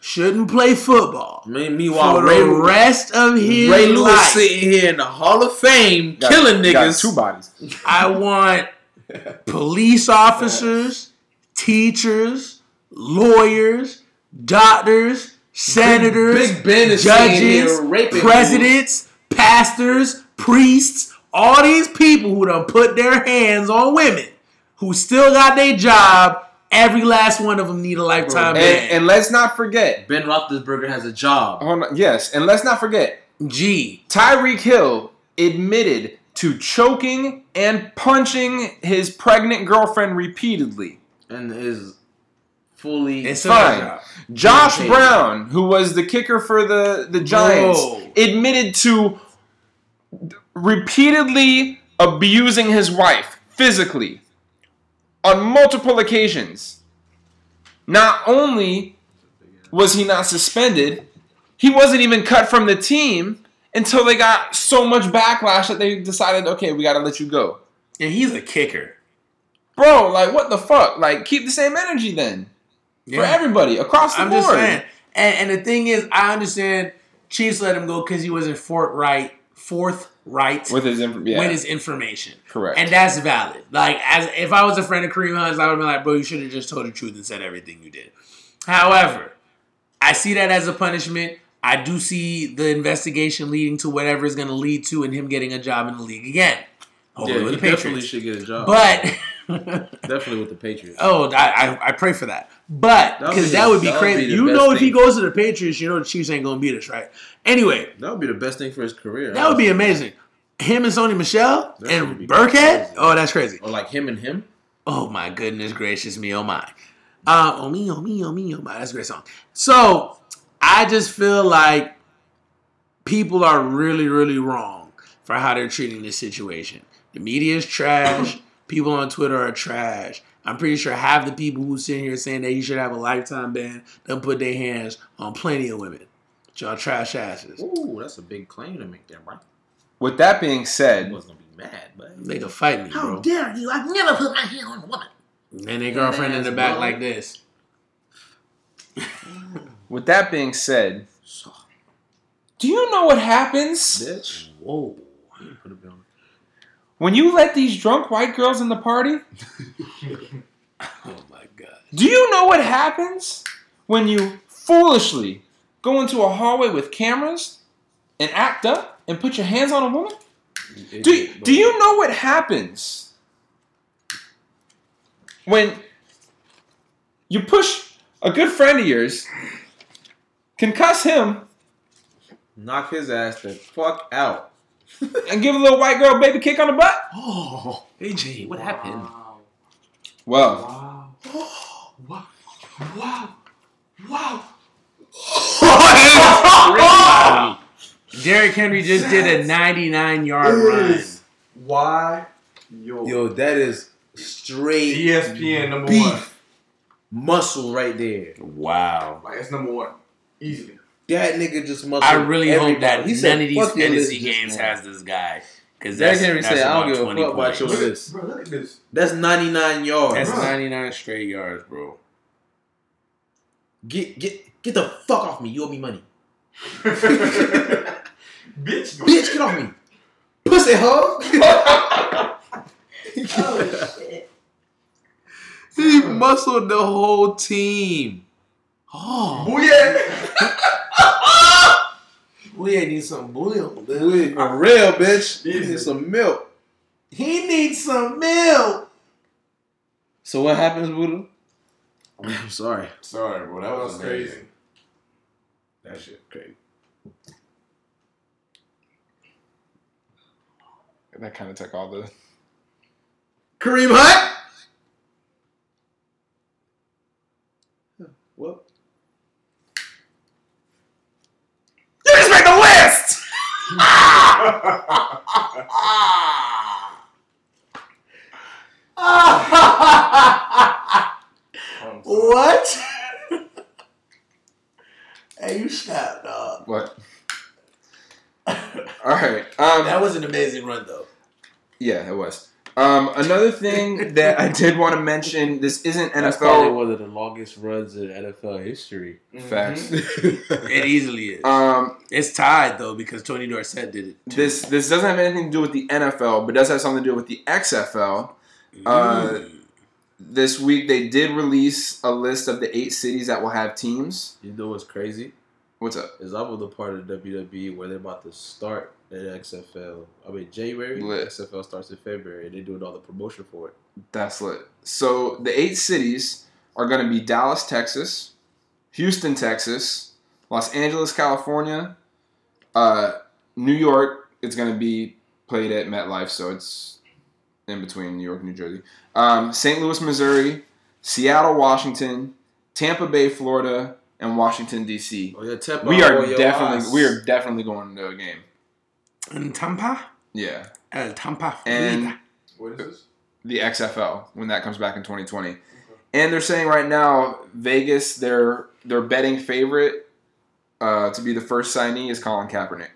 shouldn't play football Meanwhile, for Ray, the rest of his Ray Lewis life, sitting here in the Hall of Fame, Got- killing got niggas. two bodies. I want police officers, teachers, lawyers, doctors, senators, Big Ben is judges, raping presidents, pastors, priests, all these people who done put their hands on women who still got their job. Every last one of them need a lifetime Bro, ban. And, and let's not forget. Ben Roethlisberger has a job. On, yes, and let's not forget. G. Tyreek Hill admitted to choking and punching his pregnant girlfriend repeatedly. and is fully It's Fine. Josh. Brown, who was the kicker for the, the Giants, Bro. admitted to repeatedly abusing his wife physically on multiple occasions. Not only was he not suspended, he wasn't even cut from the team until they got so much backlash that they decided, okay, we got to let you go. And he's a kicker. Bro, like, what the fuck? Like, keep the same energy then for everybody across the I'm board. just saying. And, and the thing is, I understand Chiefs let him go because he wasn't forthright forthright with his inf- yeah, with his information. correct. And that's valid. Like, as if I was a friend of Kareem Hunt's, I would have been like, bro, you should have just told the truth and said everything you did. However, I see that as a punishment. I do see the investigation leading to whatever is going to lead to and him getting a job in the league again. Hopefully Yeah, with he the definitely Patriots. should get a job. But [laughs] definitely with the Patriots. oh, I, I I pray for that. But That would because be that would be would crazy. be you know, if he goes to the Patriots, you know the Chiefs ain't going to beat us, right? Anyway, That would be the best thing for his career. that would be amazing. Him and Sony Michel That and Burkhead. Oh, that's crazy. Or like him and him. Oh my goodness gracious me, oh my. Uh, oh me, oh me, oh me, oh my. That's a great song. So I just feel like people are really, really wrong for how they're treating this situation. The media is trash. [clears throat] people on Twitter are trash. I'm pretty sure half the people who sit here saying that you should have a lifetime ban don't put their hands on plenty of women. Y'all trash asses. Ooh, that's a big claim to make there, bro. with that being said, I said, was gonna be mad, but They can fight me, bro. How dare you? I've never put my hand on a woman. And their girlfriend in the back like this. [laughs] with that being said, do you know what happens Bitch. Whoa. Put it on. when you let these drunk white girls in the party? Oh my god. Do you know what happens when you foolishly go into a hallway with cameras and act up and put your hands on a woman? Do, do you know what happens when you push a good friend of yours, concuss him, knock his ass the fuck out? And give a little white girl baby kick on the butt? [gasps] Oh, AJ, what happened? Well, Wow. Wow. Wow. [gasps] [laughs] Derrick Henry just did a 99 yard run. Why? Yo. Yo, that is straight ESPN number one. muscle right there. Wow. Like it's number one. Easily. That nigga just muscle. I really hope everybody. that He none said, of these fantasy games just has this guy. Because Derrick that's, Henry that's said, "I don't about give a 20 fuck about points. your Look at, list." bro, look at this. That's 99 yards. That's Bro. 99 straight yards, bro. Get get get the fuck off me. You owe me money. [laughs] Bitch. Bitch, get off me. Pussy hoe. [laughs] [laughs] Oh shit. he muscled the whole team. Oh. Booyah. We ain't need some bouillon, Wait, for real, bitch. He Easy. need some milk. He needs some milk. So what happens, Voodoo? [laughs] I'm sorry. Sorry, bro. That was crazy. That shit crazy. that kind of took all the. Kareem Hunt. What? You just made the list! What? hey, you stop, dog. What? All right. Um, That was an amazing run, though. yeah, it was. Um, another thing that I did want to mention. This isn't That's probably NFL one of the longest runs in NFL history. facts. [laughs] It easily is. Um, It's tied though because Tony Dorsett did it. too. this this doesn't have anything to do with the NFL, but does have something to do with the XFL. uh. This week they did release a list of the eight cities that will have teams. You know what's crazy? What's up? Is I was the part of the WWE where they're about to start the XFL. I mean January. Lit. XFL starts in February. and They're doing all the promotion for it. That's lit. So the eight cities are going to be Dallas, Texas, Houston, Texas, Los Angeles, California, uh, New York. It's going to be played at MetLife, so it's in between New York and New Jersey. Um, St. Louis, Missouri, Seattle, Washington, Tampa Bay, Florida, and Washington D.C. Oh yeah, Tampa. We oh, are definitely ass. we are definitely going to a game. In Tampa, Yeah, El Tampa, and Florida. What is this? the XFL when that comes back in 2020. And they're saying right now Vegas their their betting favorite uh, to be the first signee is Colin Kaepernick.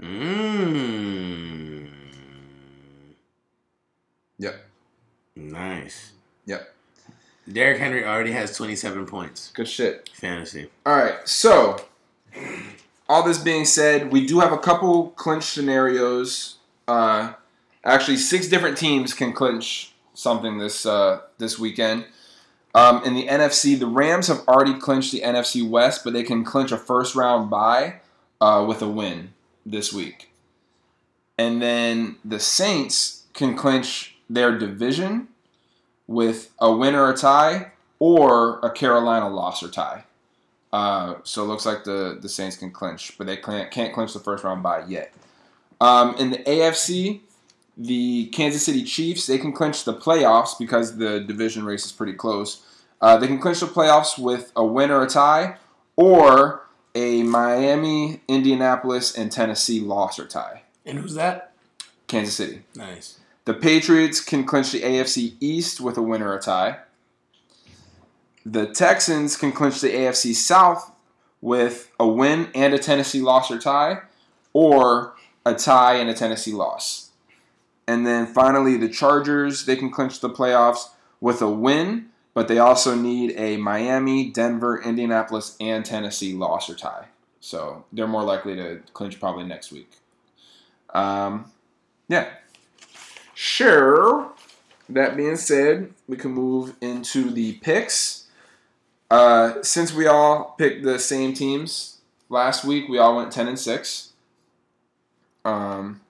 Mmm. Yep. Nice. Yep. Derrick Henry already has 27 points. Good shit. Fantasy. All right, so all this being said, we do have a couple clinch scenarios. Uh, actually, six different teams can clinch something this uh, this weekend. Um, in the NFC, the Rams have already clinched the NFC West, but they can clinch a first round bye uh, with a win this week. And then the Saints can clinch their division with a win or a tie, or a Carolina loss or tie. Uh, so it looks like the, the Saints can clinch, but they can't, can't clinch the first round bye yet. Um, in the AFC, the Kansas City Chiefs, they can clinch the playoffs because the division race is pretty close. Uh, they can clinch the playoffs with a win or a tie, or a Miami, Indianapolis, and Tennessee loss or tie. And who's that? Kansas City. Nice. The Patriots can clinch the AFC East with a win or a tie. The Texans can clinch the AFC South with a win and a Tennessee loss or tie, or a tie and a Tennessee loss. And then finally, the Chargers, they can clinch the playoffs with a win, but they also need a Miami, Denver, Indianapolis, and Tennessee loss or tie. So they're more likely to clinch probably next week. Um, yeah. Sure. That being said, we can move into the picks. Uh, since we all picked the same teams last week, we all went ten and six. Um,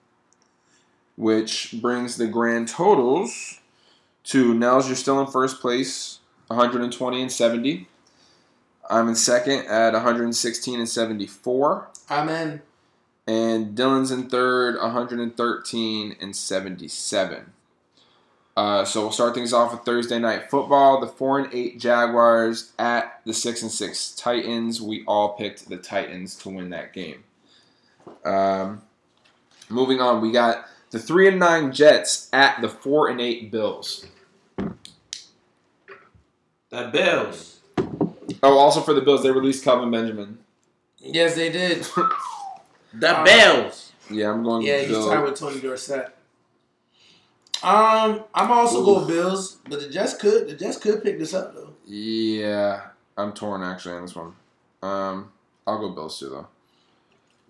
which brings the grand totals to Nels. You're still in first place, 120 and 70. I'm in second at 116 and 74. I'm in. And Dylan's in third, 113 and 77. Uh, so we'll start things off with Thursday night football. The four and eight Jaguars at the six and six Titans. We all picked the Titans to win that game. Um, moving on, we got the three and nine Jets at the four and eight Bills. That Bills. Oh, also for the Bills, they released Kelvin Benjamin. Yes, they did. [laughs] That Uh, Bills. Yeah, I'm going yeah, he's Bills. tied with Tony Dorsett. Um, I'm also going Bills, but the Jets could the Jets could pick this up though. Yeah, I'm torn actually on this one. Um, I'll go Bills too though.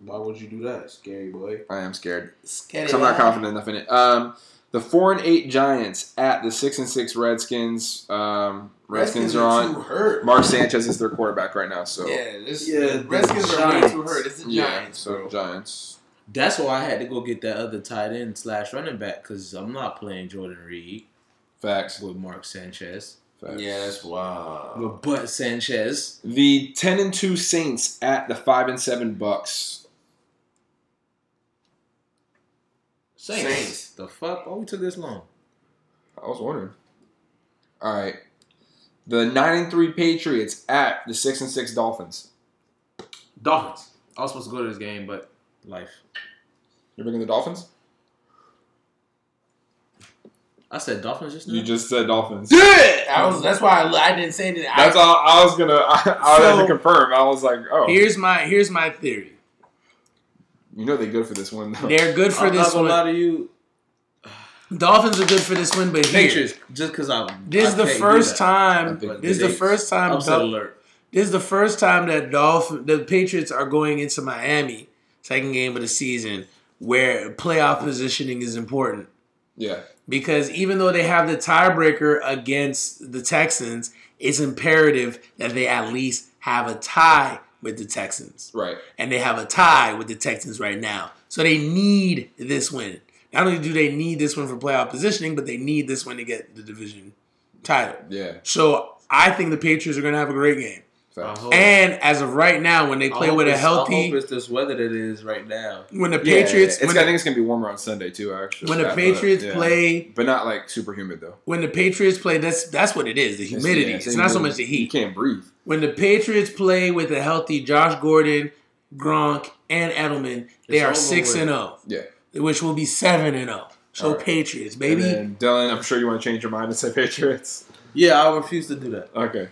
Why would you do that, scary boy? I am scared. Scary 'Cause I'm not confident enough in it. Um, the four and eight Giants at the six and six Redskins. Um, Redskins, are too on. hurt. Mark Sanchez is their quarterback right now, so yeah, this, Yeah, the the Redskins are way Giants. too hurt. It's the Yeah, Giants, so bro. Giants. That's why I had to go get that other tight end slash running back because I'm not playing Jordan Reed Facts. with Mark Sanchez. Facts. Yeah, that's wild. With Butt Sanchez. The ten and two Saints at the five and seven Bucks. Saints. Saints. The fuck? Why we took this long? I was wondering. All right. The nine and three Patriots at the six and six Dolphins. Dolphins. I was supposed to go to this game, but life. You're bringing the Dolphins? I said Dolphins just now. You just said Dolphins. I was. That's why I, I didn't say anything. I- That's all I was gonna. [laughs] I, I had So- to confirm. I was like, oh, Here's my here's my theory. You know they're good for this one though. They're good for I'm this not gonna lie one. to you. Dolphins are good for this one, but here, Patriots, just because I'm this is the first time. This is the first time. Upset Dol- alert. This is the first time that Dolphin, the Patriots are going into Miami, second game of the season, where playoff positioning is important. Yeah, Because even though they have the tiebreaker against the Texans, it's imperative that they at least have a tie with the Texans. right. And they have a tie with the Texans right now. So they need this win. Not only do they need this one for playoff positioning, but they need this one to get the division title. Yeah, So I think the Patriots are going to have a great game. I facts. And as of right now, when they play with a it's- I healthy, hope it's this weather that it is right now. when the Yeah, Patriots, It's, when, I think it's gonna be warmer on Sunday too. Actually, when the Yeah, but- Patriots yeah. play, but not like super humid though. when the Patriots play, that's that's what it is. The It's- humidity. yeah, it's not so much the heat. You can't breathe. When the Patriots play with a healthy Josh Gordon, Gronk, and Edelman, they It's are six with. and zero, Yeah. which will be seven and zero. So All right. Patriots, And baby. then, Dylan, I'm sure you want to change your mind and say Patriots. Yeah, I refuse to do that. Okay.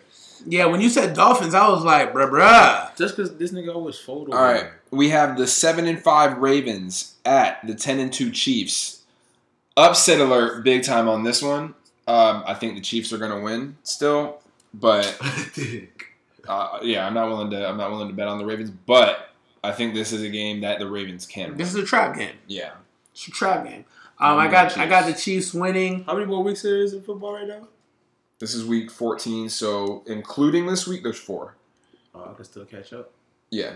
Yeah, when you said Dolphins, I was like, bruh, bruh. Just because this nigga always fold over. All right. We have the seven and five Ravens at the ten and two Chiefs. Upset alert, big time on this one. Um, I think the Chiefs are gonna win still, but [laughs] uh, yeah, I'm not willing to. I'm not willing to bet on the Ravens, but I think this is a game that the Ravens can. win. This is a trap game. Yeah. It's a trap game. Um, I got I got the Chiefs winning. How many more weeks there is in football right now? This is week 14, so including this week, there's four. Oh, I can still catch up. Yeah.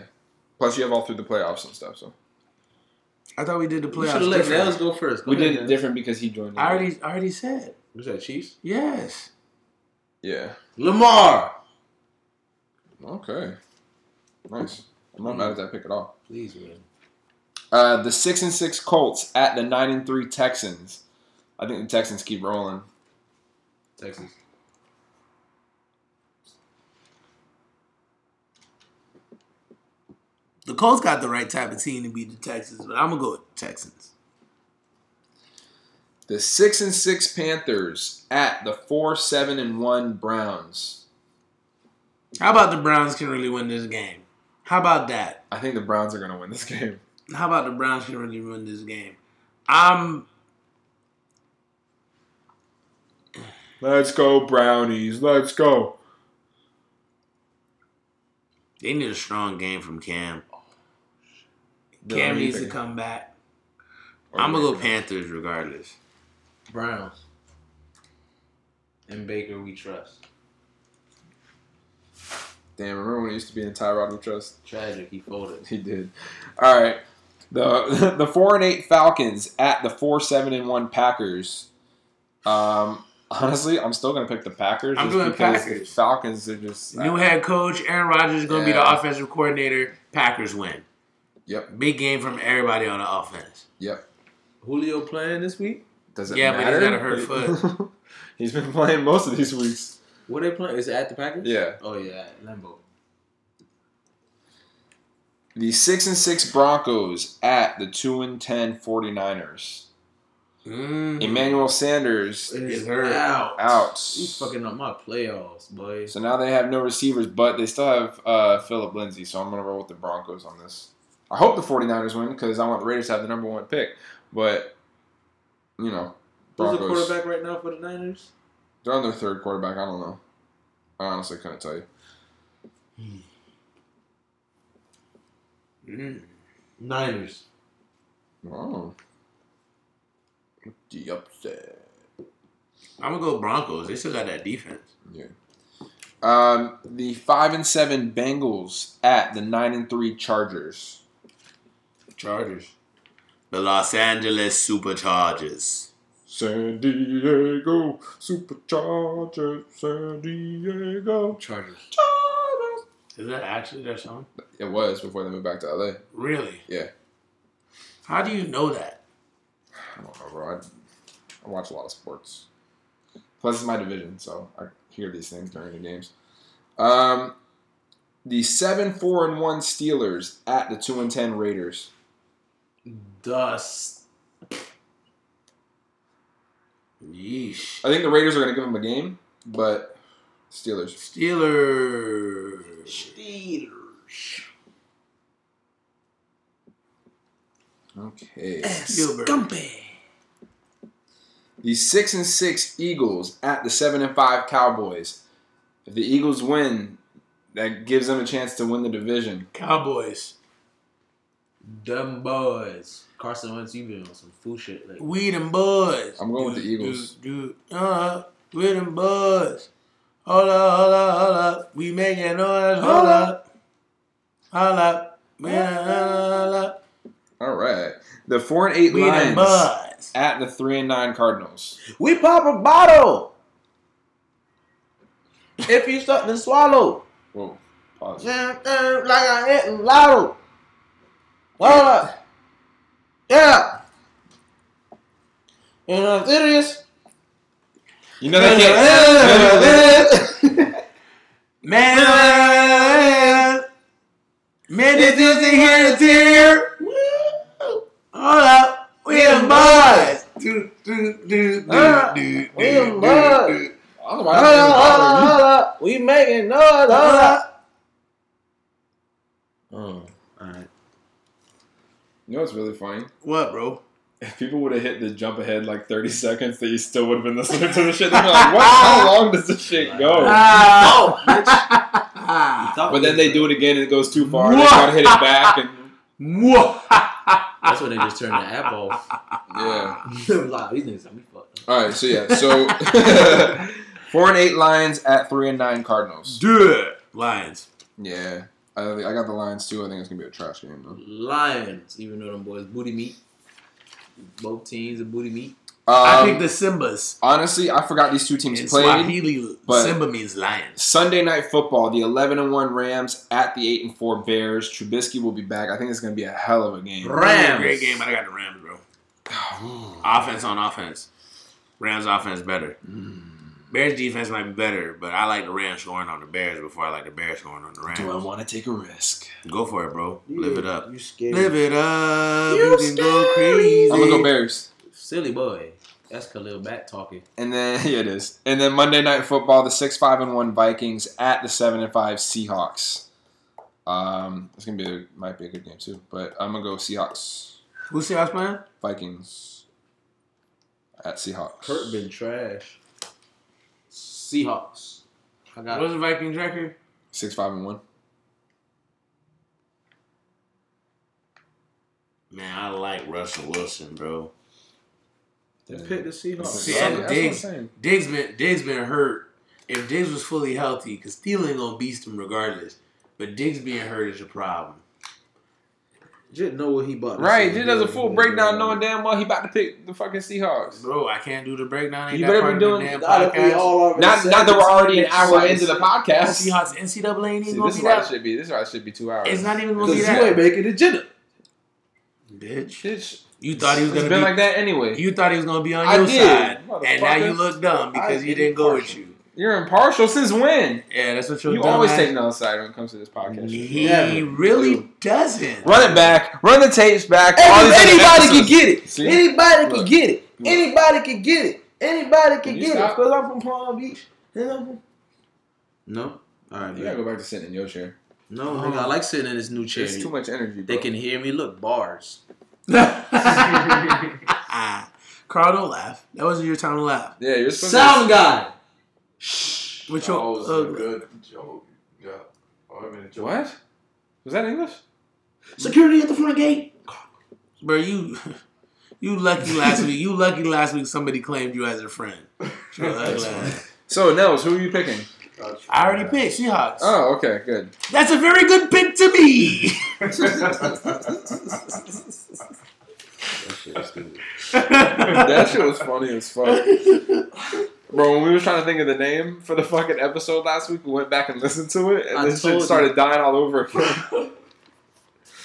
Plus, you have all through the playoffs and stuff. So I thought we did the We should have playoffs. let different. Nels go first. Go we ahead, did it different because he joined. the I already I already said Was that Chiefs? yes. Yeah. Lamar. Okay. Nice. I'm not mad at that pick at all. Please, man. Uh, the six and six Colts at the nine and three Texans. I think the Texans keep rolling. Texas. The Colts got the right type of team to beat the Texans, but I'm gonna go with the Texans. The six and six Panthers at the four seven and one Browns. How about the Browns can really win this game? How about that? I think the Browns are going to win this game. How about the Browns can really win this game? I'm Let's go Brownies. Let's go. they need a strong game from Cam. They're Cam already needs to come back. Or I'm gonna go Panthers regardless. Browns. And Baker, we trust. Damn, remember when it used to be in Tyrod we trust? Tragic, he folded. He did. All right. The [laughs] the four and eight Falcons at the four seven and one Packers. Um, honestly, I'm still gonna pick the Packers. I'm just doing Packers. Falcons are just New head coach Aaron Rodgers is gonna be the offensive coordinator. Packers win. Yep. Big game from everybody on the offense. Yep. Julio playing this week? Does it Yeah, but he's matter? got a hurt foot. [laughs] he's been playing most of these weeks. What they playing? Is it at the Packers? Yeah. Oh yeah, at Lambeau. The six and six Broncos at the two and ten 49ers. Mm. Emmanuel Sanders It's hurt. out. out. He's fucking up my playoffs, boy. So now they have no receivers, but they still have uh, Philip Lindsay. So I'm going to roll with the Broncos on this. I hope the 49ers win because I want the Raiders to have the number one pick. But, you know, Who's the quarterback right now for the Niners? They're on their third quarterback. I don't know. I honestly couldn't tell you. Mm. Niners. Oh. The upset. I'm gonna go Broncos. They still got that defense. Yeah. Um, the five and seven Bengals at the nine and three Chargers. Chargers. The Los Angeles Superchargers. San Diego Superchargers. San Diego Chargers. Chargers. Is that actually their song? It was before they moved back to LA. Really? Yeah. How do you know that? I don't know, bro. I, I watch a lot of sports. Plus, it's my division, so I hear these things during the games. Um, the seven four and one Steelers at the two and ten Raiders. Dust. Yeesh. I think the Raiders are going to give them a game, but Steelers. Steelers. Steelers. Okay. Eh, Spielberg. The six and six Eagles at the seven and five Cowboys. If the Eagles win, that gives them a chance to win the division. Cowboys. Dumb boys. Carson Wentz, you been on some fool shit lately. Weed and Buzz. I'm going with the Eagles. Dude, uh, weed and Buzz. Hold up, hold up, hold up. We making noise. Hold up. Hold up. Weed hold up. All right. The four and eight Weed and Lions Buzz. at the three and nine Cardinals. We pop a bottle. if you something to swallow. Whoa. Pause. Like I hit in lotto. Hold up. Yeah. You know, serious. You know that can't. Man, man, did you see here the tear? Hold up, we and Buzz. Do, do, do, do, Ah, do, we do, and do, Buzz. do. I don't know Hold up, hold up, hold up. We making noise. Hold Hold up. up. Oh, alright. you. You know what's really funny? What, bro? If people would have hit the jump ahead like 30 seconds, that you still would have been listening to the shit. They'd be like, what? [laughs] How long does this shit go? Ah. [laughs] But then they do it again and it goes too far. and They try to hit it back and That's when they just turn the app off. Yeah. [laughs] like, these niggas got me fucked. All right. So yeah. So four and eight Lions at three and nine Cardinals. Dude. Lions. Yeah. I, I got the Lions too. I think it's gonna be a trash game though. Lions, even though them boys booty meat. Both teams are booty meat. I Um, picked the Simbas. honestly, I forgot these two teams In played. Swahili, but- Simba means lions. Sunday night football, the eleven and one Rams at the eight and four Bears. Trubisky will be back. I think it's gonna be a hell of a game. Rams. Great game, I got the Rams, bro. [sighs] offense on offense. Rams offense better. Bears defense might be better, but I like the Rams scoring on the Bears before I like the Bears scoring on the Rams. Do I want to take a risk? Go for it, bro. Live it up. You scared. Live it up. You You can go crazy. I'm gonna go Bears. Silly boy. That's Khalil Mack talking. And then [laughs] yeah, it is. And then Monday night football, the six five and one Vikings at the seven and five Seahawks. Um, it's gonna be a, might be a good game too, but I'm gonna go Seahawks. Who's Seahawks house playing? Vikings at Seahawks. Kirk been trash. Seahawks. I got What's the Vikings record? Six five and one. Man, I like Russell Wilson, bro. pick the Seahawks. See, and Diggs, saying. Diggs been Diggs been hurt. If Diggs was fully healthy, because Thielen gonna beast him regardless. But Diggs being hurt is a problem. Just know what he bought. Right, say. he does a full breakdown knowing damn well he about to pick the fucking Seahawks. Bro, I can't do the breakdown. Ain't You better be of the doing- damn Not if podcast? all already Not, said not that we're already an hour that into the podcast. Seahawks NCAA ain't See, gonna this be is why that. should be. This is why it should be two hours. It's not even gonna be Because you ain't making the agenda. Bitch, Bitch, you thought he was gonna been be. like that anyway. You thought he was gonna be on I your did, side, and now you look dumb because I he didn't go with you. You're impartial since when? Yeah, that's what you're. You always take no side when it comes to this podcast. He Never. really doesn't. Run it back. Run the tapes back. Hey, All these other anybody can get it. See? Anybody can get it. Look. Anybody can get it. Anybody can you get stop? it. Because I'm from Palm Beach. From- No. All right, You gotta go back to sitting in your chair. No, nigga, I like sitting in this new chair. It's too much energy. Bro. They can hear me. Look, bars. [laughs] [laughs] Carl, don't laugh. That wasn't your time to laugh. Yeah, you're supposed Sound guy. Which That one? was uh, a good joke. Yeah. Oh, I mean, a to. joke. What? Was that English? Security at the front gate. bro, you [laughs] you lucky last week. You lucky last week somebody claimed you as a friend. Your [laughs] ugly ass. So Nels, who are you picking? Gotcha. I already picked Seahawks. Oh, okay, good. That's a very good pick to me. That shit is stupid. that shit was funny as fuck. [laughs] Bro, when we were trying to think of the name for the fucking episode last week, we went back and listened to it, and I this told shit you. started dying all over again.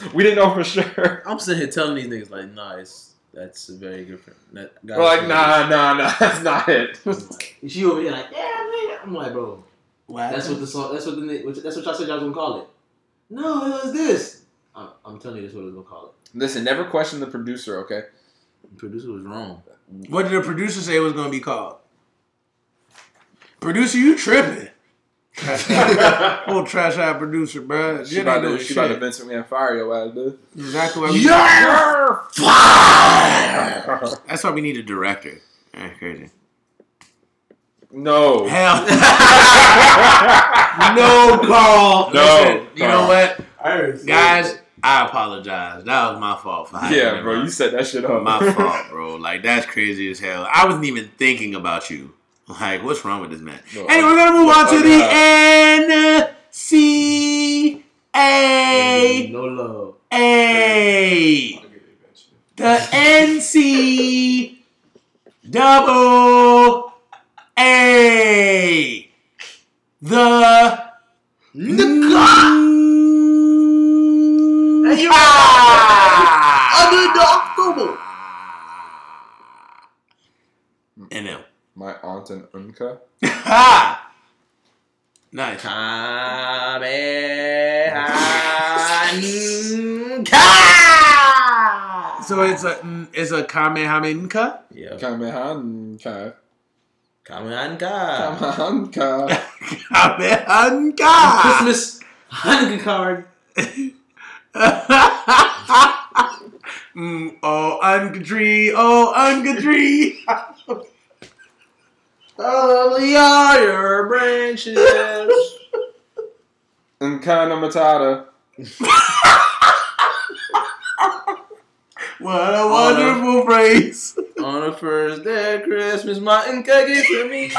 [laughs] we didn't know for sure. I'm sitting here telling these niggas like, nah, it's that's a very good friend. That, We're like, nah, nah, nah, [laughs] that's not it. [laughs] Like, she over here like, yeah, man. I'm like, bro, What that's what the song. That's what the that's what y'all said y'all was gonna call it. No, it was this. I'm, I'm telling you, that's what I was gonna call it. Listen, never question the producer, okay? The producer was wrong. What did the producer say it was going to be called? Producer, you tripping? Old trash [laughs] out producer, bro. She You about ain't to, doing she about to shit. Vince McMahon fire your ass, dude. Exactly what we. You're fired! [laughs] That's why we need a director. That's crazy. No. Hell [laughs] no, Carl. No, Listen, you know what, I heard it. guys? I apologize. That was my fault for hiding Yeah, it, bro, you set that shit up. my fault, bro. Like that's crazy as hell. I wasn't even thinking about you. Like, what's wrong with this man? No. Anyway, we're gonna move on to the NCAA. No love. I'll get it eventually. The NC double A. The you Underdog NL. My aunt and uncle. Ha! [laughs] Nice. [laughs] So it's a mm, it's a Kamehameha. Yeah. Kamehameha. Kamehameha. Kamehameha. [laughs] Kamehameha. Christmas Hanukkah card. mm, oh, Ungadree, oh, Ungadree. Lovely are your branches. Hakuna Matata. [laughs] What a wonderful phrase. On the first day of Christmas, Martin could it to me.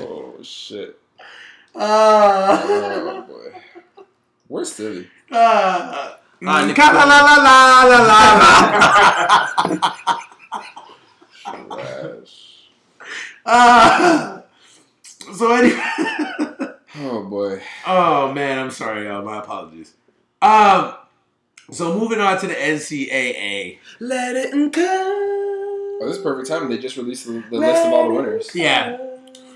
Oh shit. Ah. Oh boy. Where's Philly? Ah. Ah, Nick- Ka- la la la la la la. Trash. Ah. [laughs] So anyway. Oh boy. Oh man, I'm sorry, y'all. My apologies. Um. So moving on to the NCAA. Let it come. Oh, this is perfect time. They just released the, the list of all the winners. Yeah.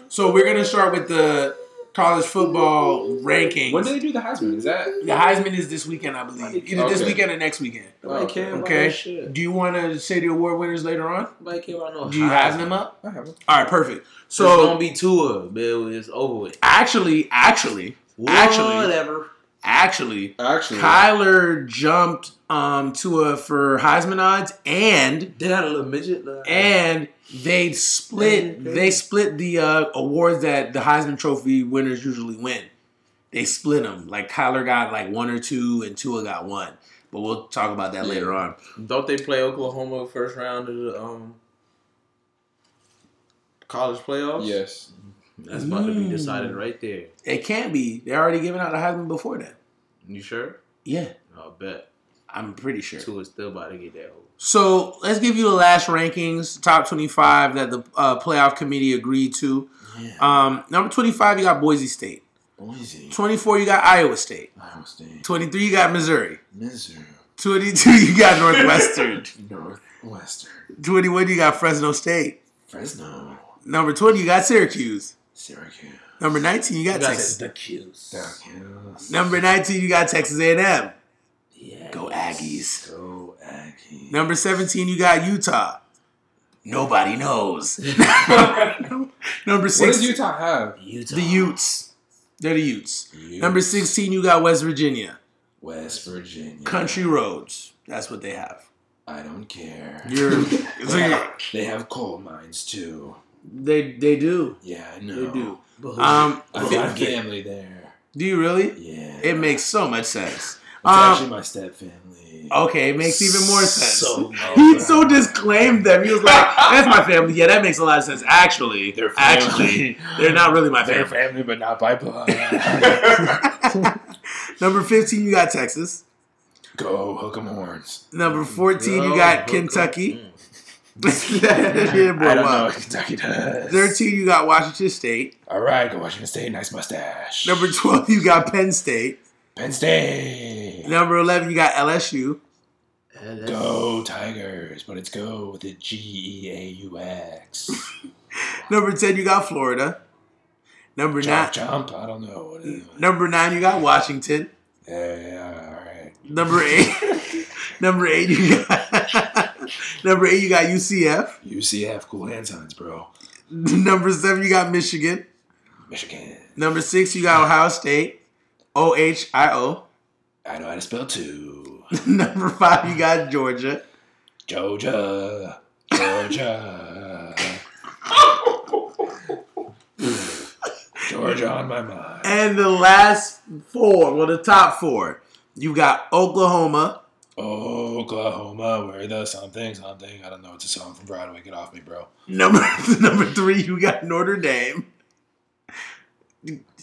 So we're gonna start with the college football rankings. When do they do the Heisman? Is that the Heisman is this weekend, I believe. Either this weekend or next weekend. Nobody care about Okay. shit. Do you want to say the award winners later on? Nobody care about no Do you have them up? I have them. All right, perfect. So it's So gonna be Tua, Bill. It's over with. actually, actually, Actually- whatever. Actually, Actually, Kyler jumped um Tua for Heisman odds, and They had a little midget. uh, and they split they split the uh, awards that the Heisman Trophy winners usually win. They split them. Like Kyler got like one or two, and Tua got one. But we'll talk about that later on. Don't they play Oklahoma first round of the um college playoffs? yes. That's about to be Mm. decided right there. It can't be. They're already giving out the Heisman before that. You sure? Yeah, I'll bet. I'm pretty sure. Tua's still about to get that. So let's give you the last rankings, top 25 that the uh, playoff committee agreed to. Yeah. Um, number 25, you got Boise State. Boise. 24, you got Iowa State. Iowa State. 23, you got Missouri. Missouri. 22, you got Northwestern. [laughs] Northwestern. 21, you got Fresno State. Fresno. Number 20, you got Syracuse. Syracuse. Number 19, you got You guys Texas. said the Q's. Syracuse. Number 19, you got Texas A&M. Yeah. Go Aggies. Go Aggies. Number 17, you got Utah. Nobody knows. [laughs] [laughs] Number What 6, does Utah have? Utah. the Utes. They're the Utes. Utes. Number 16, you got West Virginia. West Virginia. Country roads. That's what they have. I don't care. You're, [laughs] so They you're have, they have coal mines too. They they do. Yeah, I know. They do. But Um, I've got family there. do you really? Yeah. It makes so much sense. It's Um, actually my step family. okay, it makes even more sense. So he so disclaimed them. He was like, "That's my family." Yeah, that makes a lot of sense. Actually, They're family. actually, they're not really my They're family. family, but not by blood. [laughs] Number fifteen, you got Texas. Go hook 'em horns. Number fourteen, you got hook 'em. Kentucky. Mm. yeah, boy, I don't know wow. what Kentucky does. Thirteen, you got Washington State. All right, go Washington State. Nice mustache. Number twelve, you got Penn State. Penn State. Number eleven, you got LSU. And that's- Go Tigers, but it's go with the G E A U X. [laughs] Number ten, you got Florida. Number nine, Jump, jump. I don't know what it is. number nine, you got Washington. Yeah, yeah, all right. Number eight, [laughs] number eight, you got [laughs] [laughs] number eight, you got UCF. UCF, cool hand signs, bro. [laughs] Number seven, you got Michigan. Michigan. Number six, you got Ohio State. O H I O. I know how to spell two. [laughs] Number five, you got Georgia. Georgia. Georgia. Georgia on my mind. And the last four, well, the top four, you got Oklahoma. Oklahoma, where the something, something. I don't know. It's a song from Broadway. Get off me, bro. Number [laughs] number three, you got Notre Dame.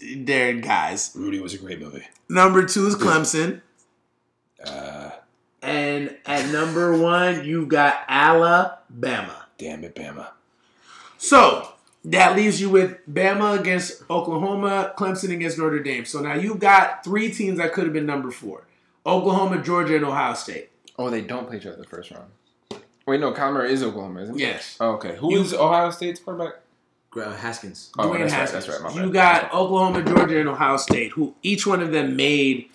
There, guys. Rudy was a great movie. Number two is Clemson. Uh, And at number one, you've got Alabama. damn it, Bama. So that leaves you with Bama against Oklahoma, Clemson against Notre Dame. So now you've got three teams that could have been number four Oklahoma, Georgia, and Ohio State. Oh, they don't play each other the first round. Wait, no, Kyler is Oklahoma, isn't he? Yes. Oh, okay. Who You- is Ohio State's quarterback? Gra- Haskins. Oh, Dwayne that's right. Haskins. That's right. My You bad. got Oklahoma, Georgia, and Ohio State, who each one of them made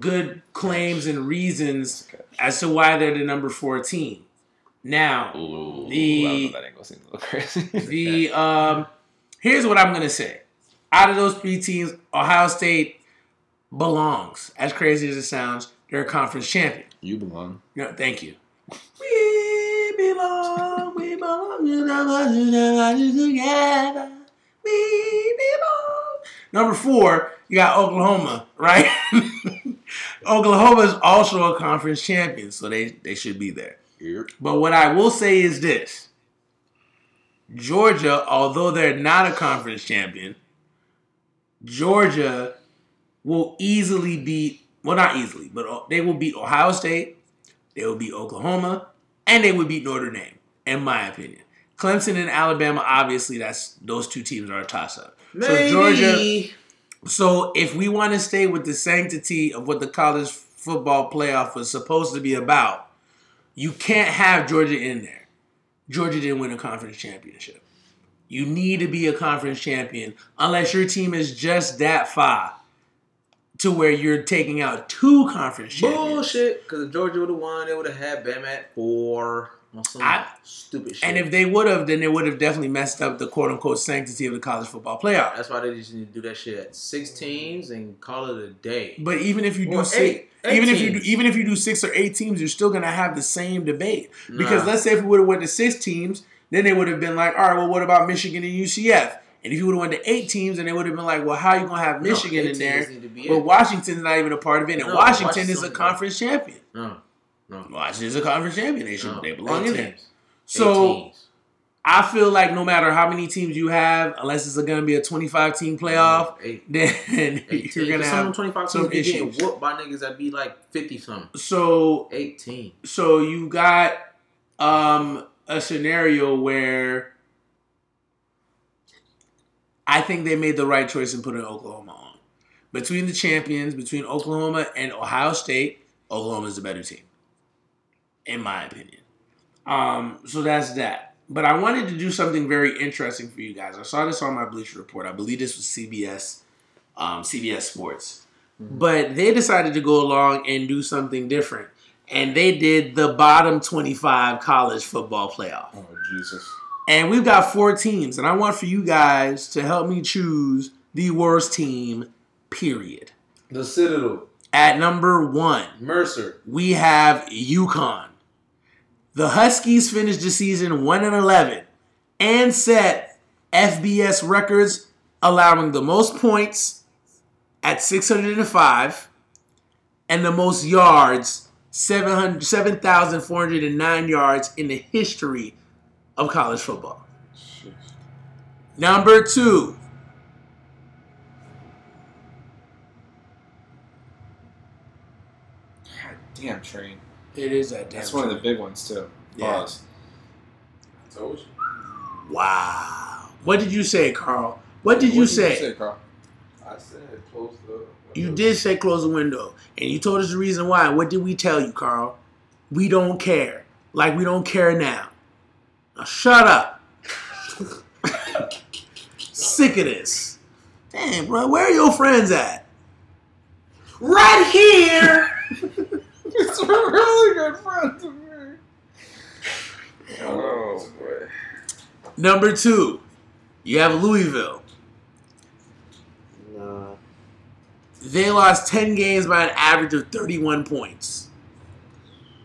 good claims and reasons Okay. as to why they're the number four team. Now, Ooh, The- I don't know, that angle seems a little crazy. [laughs] the um, here's what I'm gonna say. Out of those three teams, Ohio State belongs. As crazy as it sounds, they're a conference champion. you belong. No, thank you. We belong, we belong together. We belong. Number four, you got Oklahoma, right? [laughs] Oklahoma is also a conference champion, so they, they should be there. But what I will say is this Georgia, although they're not a conference champion, Georgia will easily beat, well, not easily, but uh, they will beat Ohio State, they will beat Oklahoma, and they would beat Notre Dame, in my opinion. Clemson and Alabama, obviously, that's those two teams are a toss up. So Georgia. So if we want to stay with the sanctity of what the college football playoff was supposed to be about, you can't have Georgia in there. Georgia didn't win a conference championship. You need to be a conference champion unless your team is just that far to where you're taking out two conference champions. Bullshit. Because if Georgia would have won, they would have had Bam at four. I- stupid shit. And if they would have, then they would have definitely messed up the quote unquote sanctity of the college football playoff. That's why they just need to do that shit at six teams and call it a day. But even if you do Or six, eight- eight even if you do, even if you do six or eight teams, you're still gonna have the same debate. Because Nah. let's say if we would have went to six teams, then they would have been like, all right, well, what about Michigan and UCF? And if you would have went to eight teams, then they would have been like, well, how are you gonna have Michigan eight in there? teams need to be But. Washington's not even a part of it, and No, Washington Washington's is a conference champion. No, no, Washington's a conference champion. They should no. they belong Eight in there. teams. Eight So. I feel like no matter how many teams you have, unless it's gonna be a 25 team playoff, Eight. [laughs] then Eight you're gonna some have 25 some teams getting issues. whooped by niggas that be like 50 something. So 18. so you got um a scenario where I think they made the right choice in putting Oklahoma on. Between the champions, between Oklahoma and Ohio State, Oklahoma is the better team. In my opinion. Um, so that's that. But I wanted to do something very interesting for you guys. I saw this on my Bleacher Report. I believe this was CBS, um, CBS Sports. But they decided to go along and do something different. And they did the bottom 25 college football playoff. Oh Jesus! And we've got four teams. And I want for you guys to help me choose the worst team, period. The Citadel. At number one, Mercer. we have UConn. The Huskies finished the season 1 and 11 and set FBS records, allowing the most points at 605 and the most yards, 700 7,409 yards in the history of college football. Number two, God damn train. it is that damn That's one of the big ones too. Yeah. Pause. Told you. Wow. What did you say, Carl? What did you What say? Carl? I said close the. You did say close the window, and you told us the reason why. What did we tell you, Carl? We don't care. Like we don't care now. Now shut up. Sick of this. Damn, bro, where are your friends at? Right here. It's a really good friend to me. Oh boy. Number two, you have Louisville. Nah. They lost 10 games by an average of 31 points.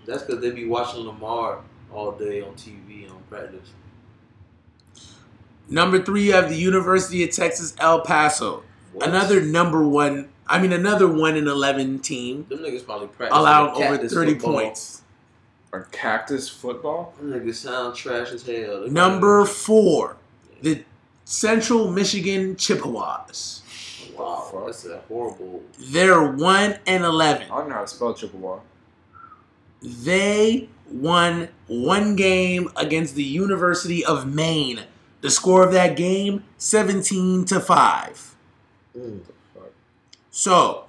That's because they be watching Lamar all day on TV on practice. Number three, you have the University of Texas El Paso. What? Another number one, I mean, another 1 in 11 team. Them niggas probably practice. allowed over 30 football. points. Or cactus football? Them niggas sound trash as hell. They Number four, the Central Michigan Chippewas. Wow, that's a horrible. They're 1 and 11. I don't know how to spell Chippewa. They won one game against the University of Maine. The score of that game, 17 to 5. Mm. So,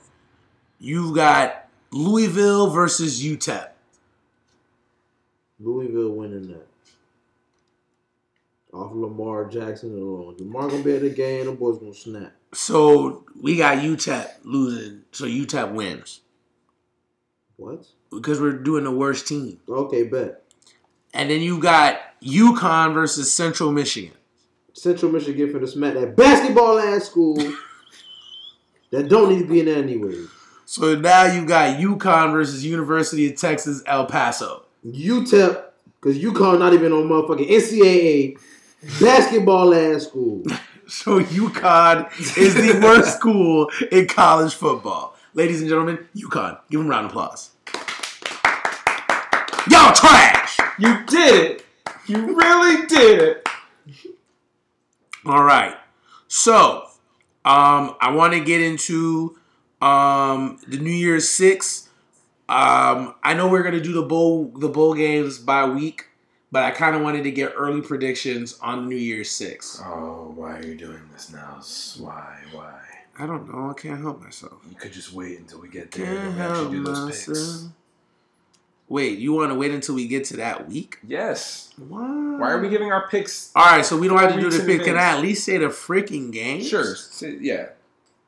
you've got Louisville versus UTEP. Louisville winning that. Off Lamar Jackson alone. Lamar gonna be at the game. The boys gonna snap. So, we got UTEP losing. So, UTEP wins. What? Because we're doing the worst team. Okay, bet. And then you got UConn versus Central Michigan. Central Michigan for the smack that basketball ass school [laughs] that don't need to be in there anyway. So now you got UConn versus University of Texas El Paso. UTEP, because UConn not even on motherfucking NCAA basketball ass school. [laughs] So UConn is the worst [laughs] school in college football. Ladies and gentlemen, UConn. Give them a round of applause. Y'all trash! You did it. You really did it. All right. So, um, I want to get into um, the New Year's Six. Um, I know we're gonna do the bowl the bowl games by week, but I kind of wanted to get early predictions on New Year's Six. Oh, why are you doing this now? Why? Why? I don't know. I can't help myself. You could just wait until we get there Can't and help actually do those picks. Wait, you want to wait until we get to that week? Yes. What? Why are we giving our picks? All right, so we don't have to do the pick. Can I at least say the freaking game? Sure. Say- Yeah.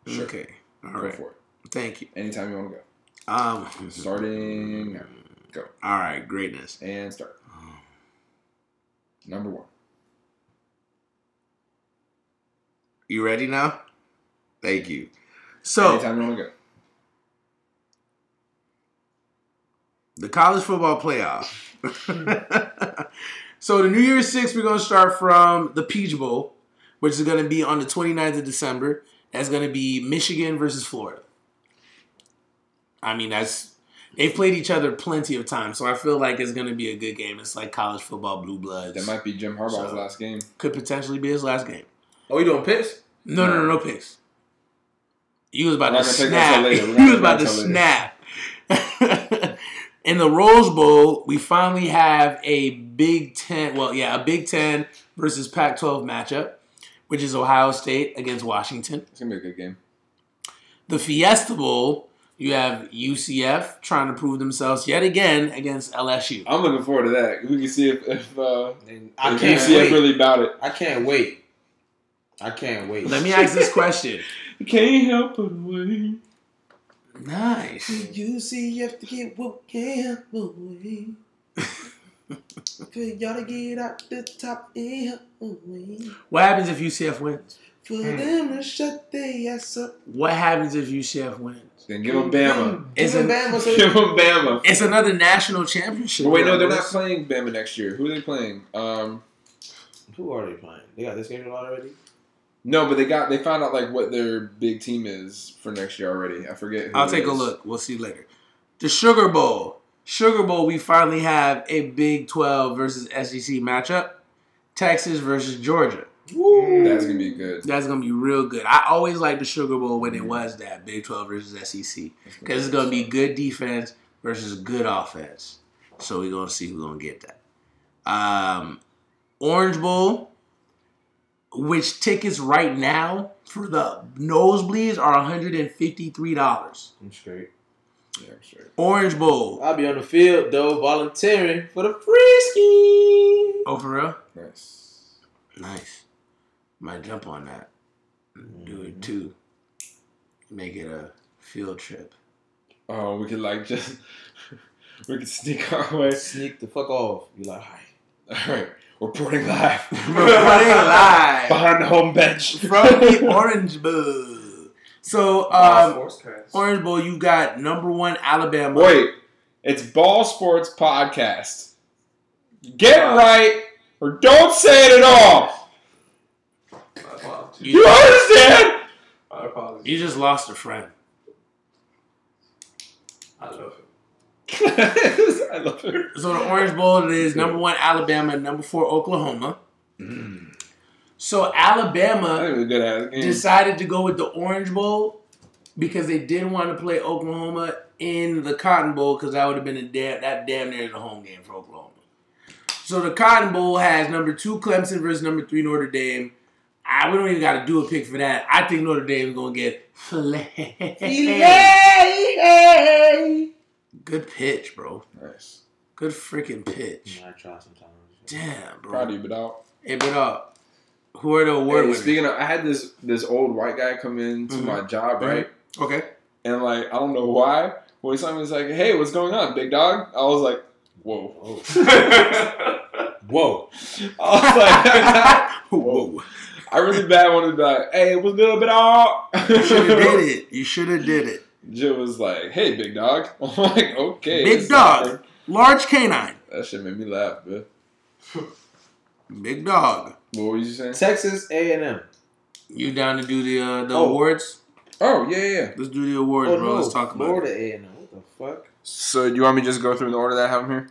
Sure. Okay. All Go right. for it. Thank you. Anytime you want to go. Um. Starting now. Go. All right. Greatness. And start. Number one. You ready now? Thank you. So Anytime you want to go. The college football playoff. [laughs] so the New Year's Six, we're gonna start from the Peach Bowl, which is gonna be on the 29th of December. That's gonna be Michigan versus Florida. I mean, that's they've played each other plenty of times, so I feel like it's gonna be a good game. It's like college football blue bloods. That might be Jim Harbaugh's So- last game. could potentially be his last game. Oh, you doing picks? No, no, no, no picks. You was about We're to not gonna pick that snap. You [laughs] was about to snap. [laughs] In the Rose Bowl, we finally have a Big Ten. Well, yeah, a Big Ten versus Pac-12 matchup, which is Ohio State against Washington. It's gonna be a good game. The Fiesta Bowl, you have UCF trying to prove themselves yet again against LSU. I'm looking forward to that. We can see if, if uh, I if can't UCF wait. really about it. I can't wait. I can't wait. Let me ask this question. [laughs] Can't help but wait. Nice. You see, you have to get woken away. For y'all to get out the top and away. What happens if UCF wins? For them to shut their ass up. What happens if UCF wins? Then give them Bama. It's Give them Bama. Give them [laughs] Bama. It's another national championship. But wait, no, they're not playing Bama next year. Who are they playing? Um, who are they playing? They got this game already. No, but they got they found out like what their big team is for next year already. I forget. Who I'll it take a look. We'll see later. The Sugar Bowl. Sugar Bowl, we finally have a Big 12 versus SEC matchup. Texas versus Georgia. That's gonna be good. That's going to be real good. I always liked the Sugar Bowl when it was that Big 12 versus SEC. Because it's going to be good defense versus good offense. So we're going to see who's going to get that. Um, Orange Bowl, which tickets right now for the nosebleeds are $153. I'm straight. Yeah, I'm sure. Orange Bowl. I'll be on the field though, volunteering for the frisky. Oh, for real? Nice. Nice. Might jump on that. Do it mm-hmm. too. Make it a field trip. Oh, we could like just [laughs] we could sneak our way. Sneak the fuck off. You like, hi. All right, reporting live. [laughs] Reporting live. behind the home bench From the [laughs] Orange Bowl. So, um, Orange Bowl, you got number one Alabama. Wait, it's Ball Sports Podcast. Get it right or don't say it at all. You You, understand? you just lost a friend. I love it. I love it. So the Orange Bowl is number one Alabama, number four Oklahoma. Mm-hmm. So Alabama think we're good at it. decided to go with the Orange Bowl because they didn't want to play Oklahoma in the Cotton Bowl because that would have been a damn that damn near the home game for Oklahoma. So the Cotton Bowl has number two Clemson versus number three Notre Dame. I we don't even got to do a pick for that. I think Notre Dame is gonna get filet. [laughs] Good pitch, bro. Nice. Good freaking pitch. I try sometimes. Damn, bro. Proud of you, but out. Hey, but uh, who are the award Hey, winners? speaking of, I had this this old white guy come in to Mhm. my job, right? okay. And like, I don't know why. When he saw me, he was like, "Hey, what's going on, big dog?" I was like, "Whoa." [laughs] Whoa. [laughs] I was like, [laughs] Whoa. I really bad wanted to be like, "Hey, what's good, big dog?" You should have did it. You should have did it. Joe was like, "Hey, big dog." [laughs] I'm like, "Okay." Big dog. not- Large canine. That shit made me laugh, man. Big dog. What were you saying? Texas A&M. You down to do the uh, the Oh. awards? Oh yeah, yeah. yeah. Let's do the awards, Oh, bro. no, Let's talk about Florida it. A and M. What the fuck? So do you want me to just go through the order that I have them here?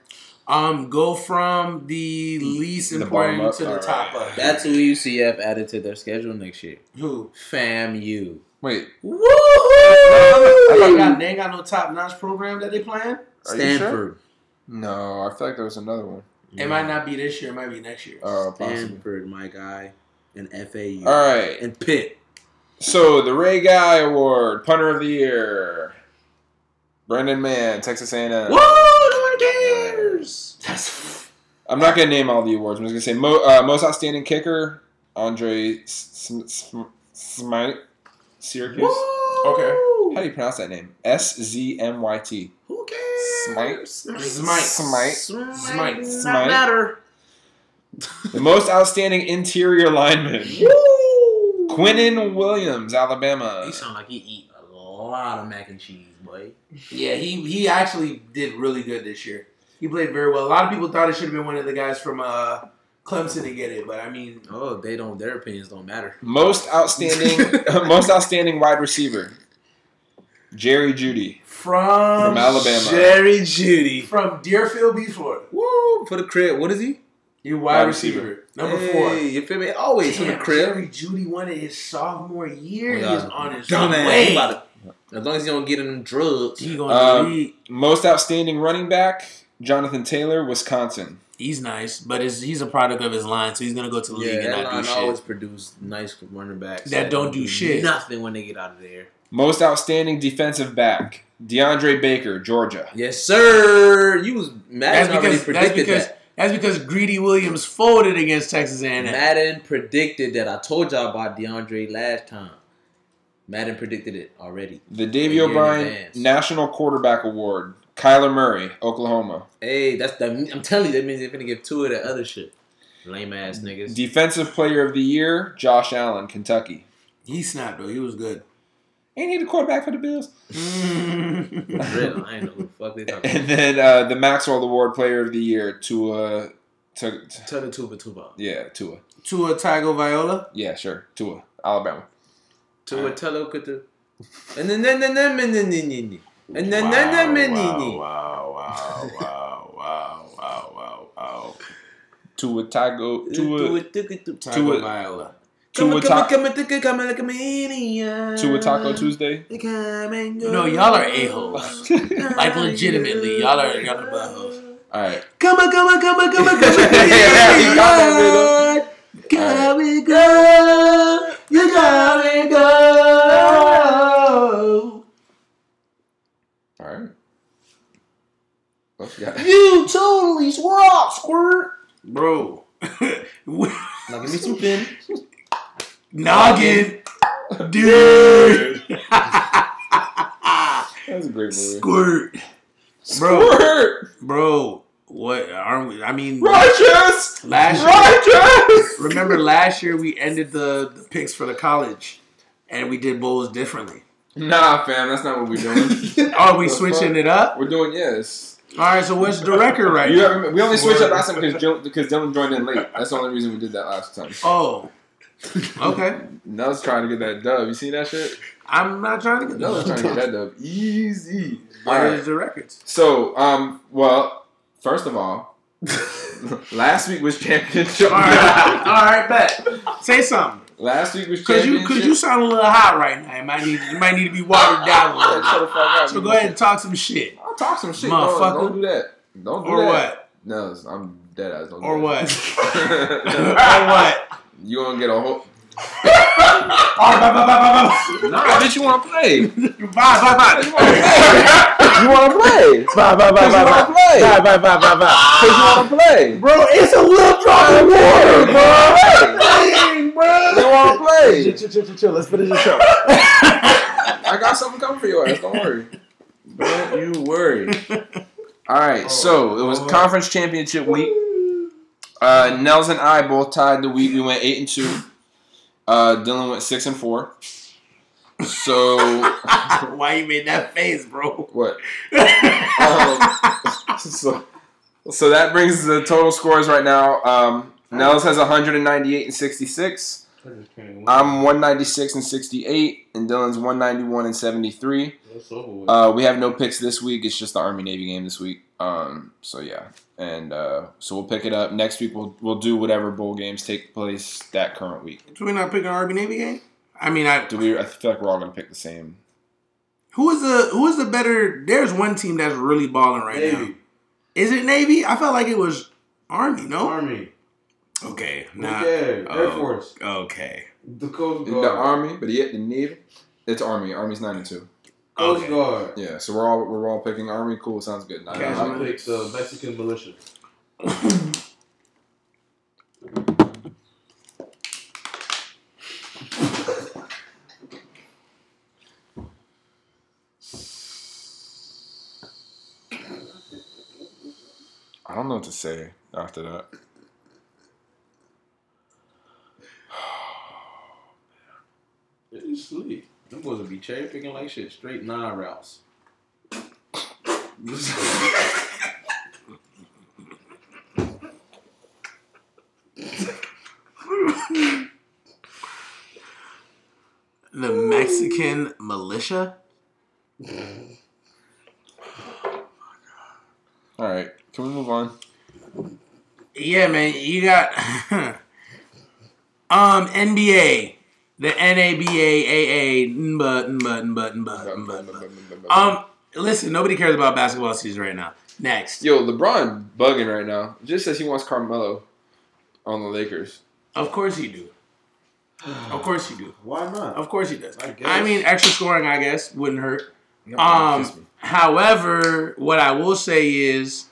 Um, go from the least The important to the Alright. top up. That's who UCF added to their schedule next year. who. FAMU. Wait, Woo! I thought They, you- got, they ain't got no top notch program that they playing. Are you sure? Stanford. no, I feel like there was another one. It might not be this year. It might be next year. Uh, possibly. Stanford, my guy. And FAU. All right. And Pitt. So the Ray Guy Award, punter of the year, Braden Mann, Texas A&M. Woo! No one cares. That's I'm not gonna name all the awards. I'm just gonna say mo- uh, most outstanding kicker, Andre Sm- Sm- Smite, Syracuse. Okay. How do you pronounce that name? S Z M Y T. Who cares? Smite. Smite. Smite. Smite. Smite. Not matter. [laughs] The most outstanding interior lineman, Woo! Quinnen Williams, Alabama. He sound like he eat a lot of mac and cheese, boy. Yeah, he he actually did really good this year. He played very well. A lot of people thought it should have been one of the guys from uh, Clemson to get it, but I mean, Oh, they don't. Their opinions don't matter. Most outstanding, [laughs] most outstanding wide receiver, Jerry Jeudy. from From Alabama. Jerry Jeudy. from Deerfield Beach, Florida. Woo! For the crib. What is he? Your wide, Wide receiver. receiver. number Hey, four. You feel me? Always for the Damn, crib. Jerry Jeudy won it his sophomore year. Yeah. He is on his Dumbass. way. He about to- As long as you don't get him drugs. He going Um, to lead. Most outstanding running back, Jonathan Taylor, Wisconsin. He's nice, but is he's a product of his line, so he's gonna go to the Yeah, league and that not do line shit. always produce nice running backs That don't do shit. Nothing when they get out of there. Most outstanding defensive back, DeAndre Baker, Georgia. Yes, sir. You was That's Madden already because that's predicted because that. that's because Greedy Williams folded against Texas A&M. Madden predicted that. I told y'all about DeAndre last time. Madden predicted it already. The Davey A O'Brien. National Quarterback Award, Kyler Murray, Oklahoma. Hey, that's that. I'm telling you, that means they're gonna give two of the other shit. Lame ass niggas. Defensive Player of the Year, Josh Allen, Kentucky. He snapped though. He was good. Ain't he the quarterback for the Bills? [laughs] Who the fuck they talking. And then uh, the Maxwell Award Player of the Year, Tua. Tua Tua Tua Tua. Yeah, Tua. Tua Tago Viola. Yeah, sure. Tua, Alabama. Tua Telo Kutu. And then then then then then then then and then then then then then wow, wow, wow, [laughs] wow, wow, wow, wow. Tua Tago. Tua Tua. Viola. Come Tua, come come come come on, like a Taco Tuesday. Come and go. No, y'all are a-holes. [laughs] Like legitimately, y'all are y'all are buttholes. All right. Come on, come on, come on, come on, come on. Yeah, you got that, Come and go. You got me go. All right. What [laughs] you totally rock, squirt. Bro. [laughs] Now give me some pin. Noggin. Dude. [laughs] That's a great movie. Squirt. Bro. Squirt! Bro. What aren't we? I mean, Righteous! last year. Righteous! Remember last year we ended the, the picks for the college, and we did bowls differently. Nah, fam, that's not what we're doing. are we switching fuck? it up. We're doing yes. All right, so what's the record right You now? have, we only switched up last time because Dylan, because Dylan joined in late. That's the only reason we did that last time. Oh, okay. Nell's trying to get that dub. You see that shit? I'm not trying to get that dub. Nell's trying to get that dub. Easy. What Alright. is the records? So, um, well, first of all, [laughs] last week was championship. All right, all right, bet. Say something. Last week was Cause you, championship. cause you sound a little hot right now. You might need, you might need to be watered down a little. Shut the fuck up. So go ahead and talk some shit, I'll talk some shit. Motherfucker. Don't, don't do that. Don't do or that. what, No, I'm dead ass. Don't do or that. what, [laughs] or what? You gonna get a whole? Bye, bye, bye, bye, bye. Nah, bitch, you wanna play? [laughs] Bye, bye, bye. You wanna play? Bye, bye, you wanna play? bye, bye, bye, bye. Cause you wanna play? Bro, it's a little drop of water, bro. Dang, You bro. wanna play? Chill, chill, chill, chill. Let's finish the show. [laughs] I got something coming for your ass. Don't worry. Don't you worry. [laughs] All right, so it was conference championship week. Uh, Nels and I both tied the week. We went eight and two. Uh, Dylan went six and four. So [laughs] Why you made that face, bro? what? Um, [laughs] so, so that brings the total scores right now. Um, Nels has 198 and 66. I just can't win. I'm 196 and 68, and Dylan's 191 and 73. That's over. Uh, we have no picks this week. It's just the Army Navy game this week. Um, so yeah, and uh, so we'll pick it up next week. We'll we'll do whatever bowl games take place that current week. So we not picking Army Navy game? I mean, I Do we? I feel like we're all gonna pick the same. who is the who is the better? There's one team that's really balling right now. Is it Navy? I felt like it was Army. No. Army, Okay. Who Nah. Air Oh. Force, Okay. the Coast Guard. The Army, but yet the Navy. It's Army. Army's ninety two. Coast Okay. Guard. Yeah, so we're all we're all picking Army. Cool, sounds good. Nine Okay, and I two. picked the Mexican militia. I don't know what to say after that. You sleep. Them boys will be cherry picking like shit. Straight nine routes. The Mexican militia. All right, can we move on? Yeah, man. You got [laughs] um NBA, the NABA, AA, but but but but but. Um, listen, nobody cares about basketball season right now. Next, Yo, LeBron bugging right now. Just says he wants Carmelo on the Lakers. of course you do. Of course you do. Why not? Of course he does. I. I mean, extra scoring, I guess, wouldn't hurt. No, Um, however, what I will say is,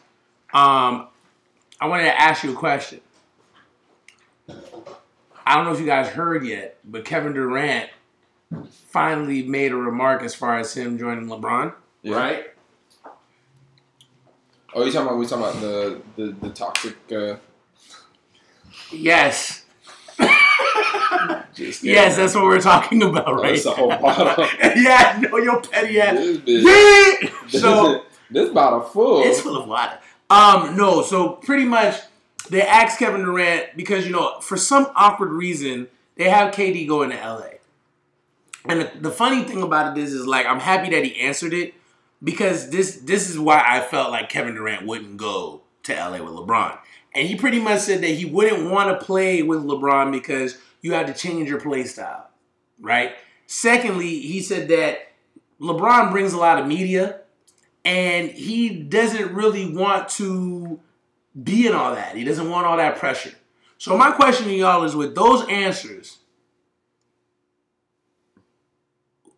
um, I wanted to ask you a question. I don't know if you guys heard yet, but Kevin Durant finally made a remark as far as him joining LeBron. Yeah. Right? Oh, you talking about we talking about the the, the toxic? Uh, Yes. [laughs] just Yes, that's what we're talking about, Oh, right? that's the whole [laughs] bottle. yeah, no, your petty ass. This bitch. Yeah. This, [laughs] So this bottle full. It's full of water. Um, no, so pretty much they asked Kevin Durant because you know for some awkward reason they have KD going to LA, and the, the funny thing about it is, is like I'm happy that he answered it because this this is why I felt like Kevin Durant wouldn't go to LA with LeBron, and he pretty much said that he wouldn't want to play with LeBron because you had to change your play style, right? Secondly, he said that LeBron brings a lot of media and he doesn't really want to be in all that. He doesn't want all that pressure. So my question to y'all is with those answers,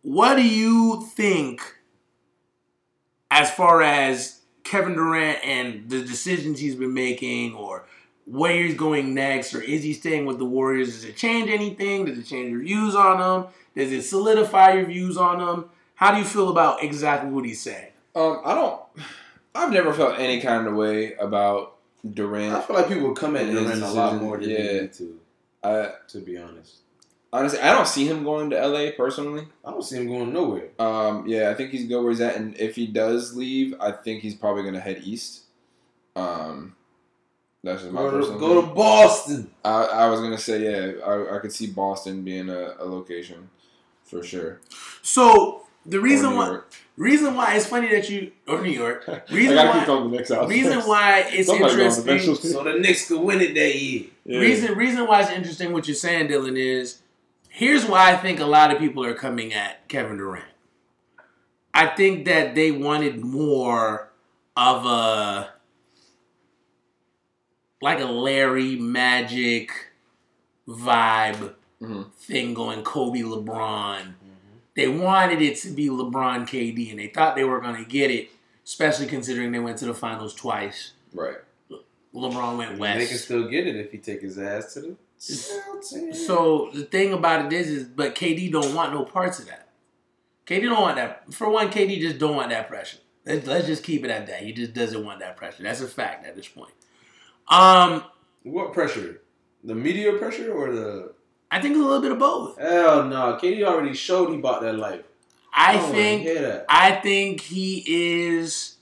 what do you think as far as Kevin Durant and the decisions he's been making or where he's going next or is he staying with the Warriors? Does it change anything? Does it change your views on them? Does it solidify your views on them? How do you feel about exactly what he's saying? Um, I don't. I've never felt any kind of way about I feel like people come at Durant a lot more than yeah. they to. I To be honest, honestly, I don't see him going to LA personally. I don't see him going nowhere. Um, yeah, I think he's good where he's at, and if he does leave, I think he's probably gonna head east. Um, that's just my Go to, go to. Boston. I, I was gonna say yeah, I, I could see Boston being a, a location for sure. So the reason why reason why it's funny that you or New York [laughs] I reason gotta why calling the Knicks out. reason first. [laughs] why it's Somebody interesting eventually. So the Knicks could win it that year. Yeah. reason reason why it's interesting what you're saying Dylan is here's why I think a lot of people are coming at Kevin Durant. I think that they wanted more of a like a Larry Magic vibe Mhm. thing going Kobe LeBron. They wanted it to be LeBron KD and they thought they were going to get it, especially considering they went to the finals twice. Right. LeBron went west. They can still get it if he take his ass to the Celtics. So the thing about it is, is but KD don't want no parts of that. KD don't want that. For one, KD just don't want that pressure. Let's, let's just keep it at that. He just doesn't want that pressure. That's a fact at this point. Um, what pressure? The media pressure or the I think it's a little bit of both. hell no? KD already showed he bought that life. I don't think. I think he is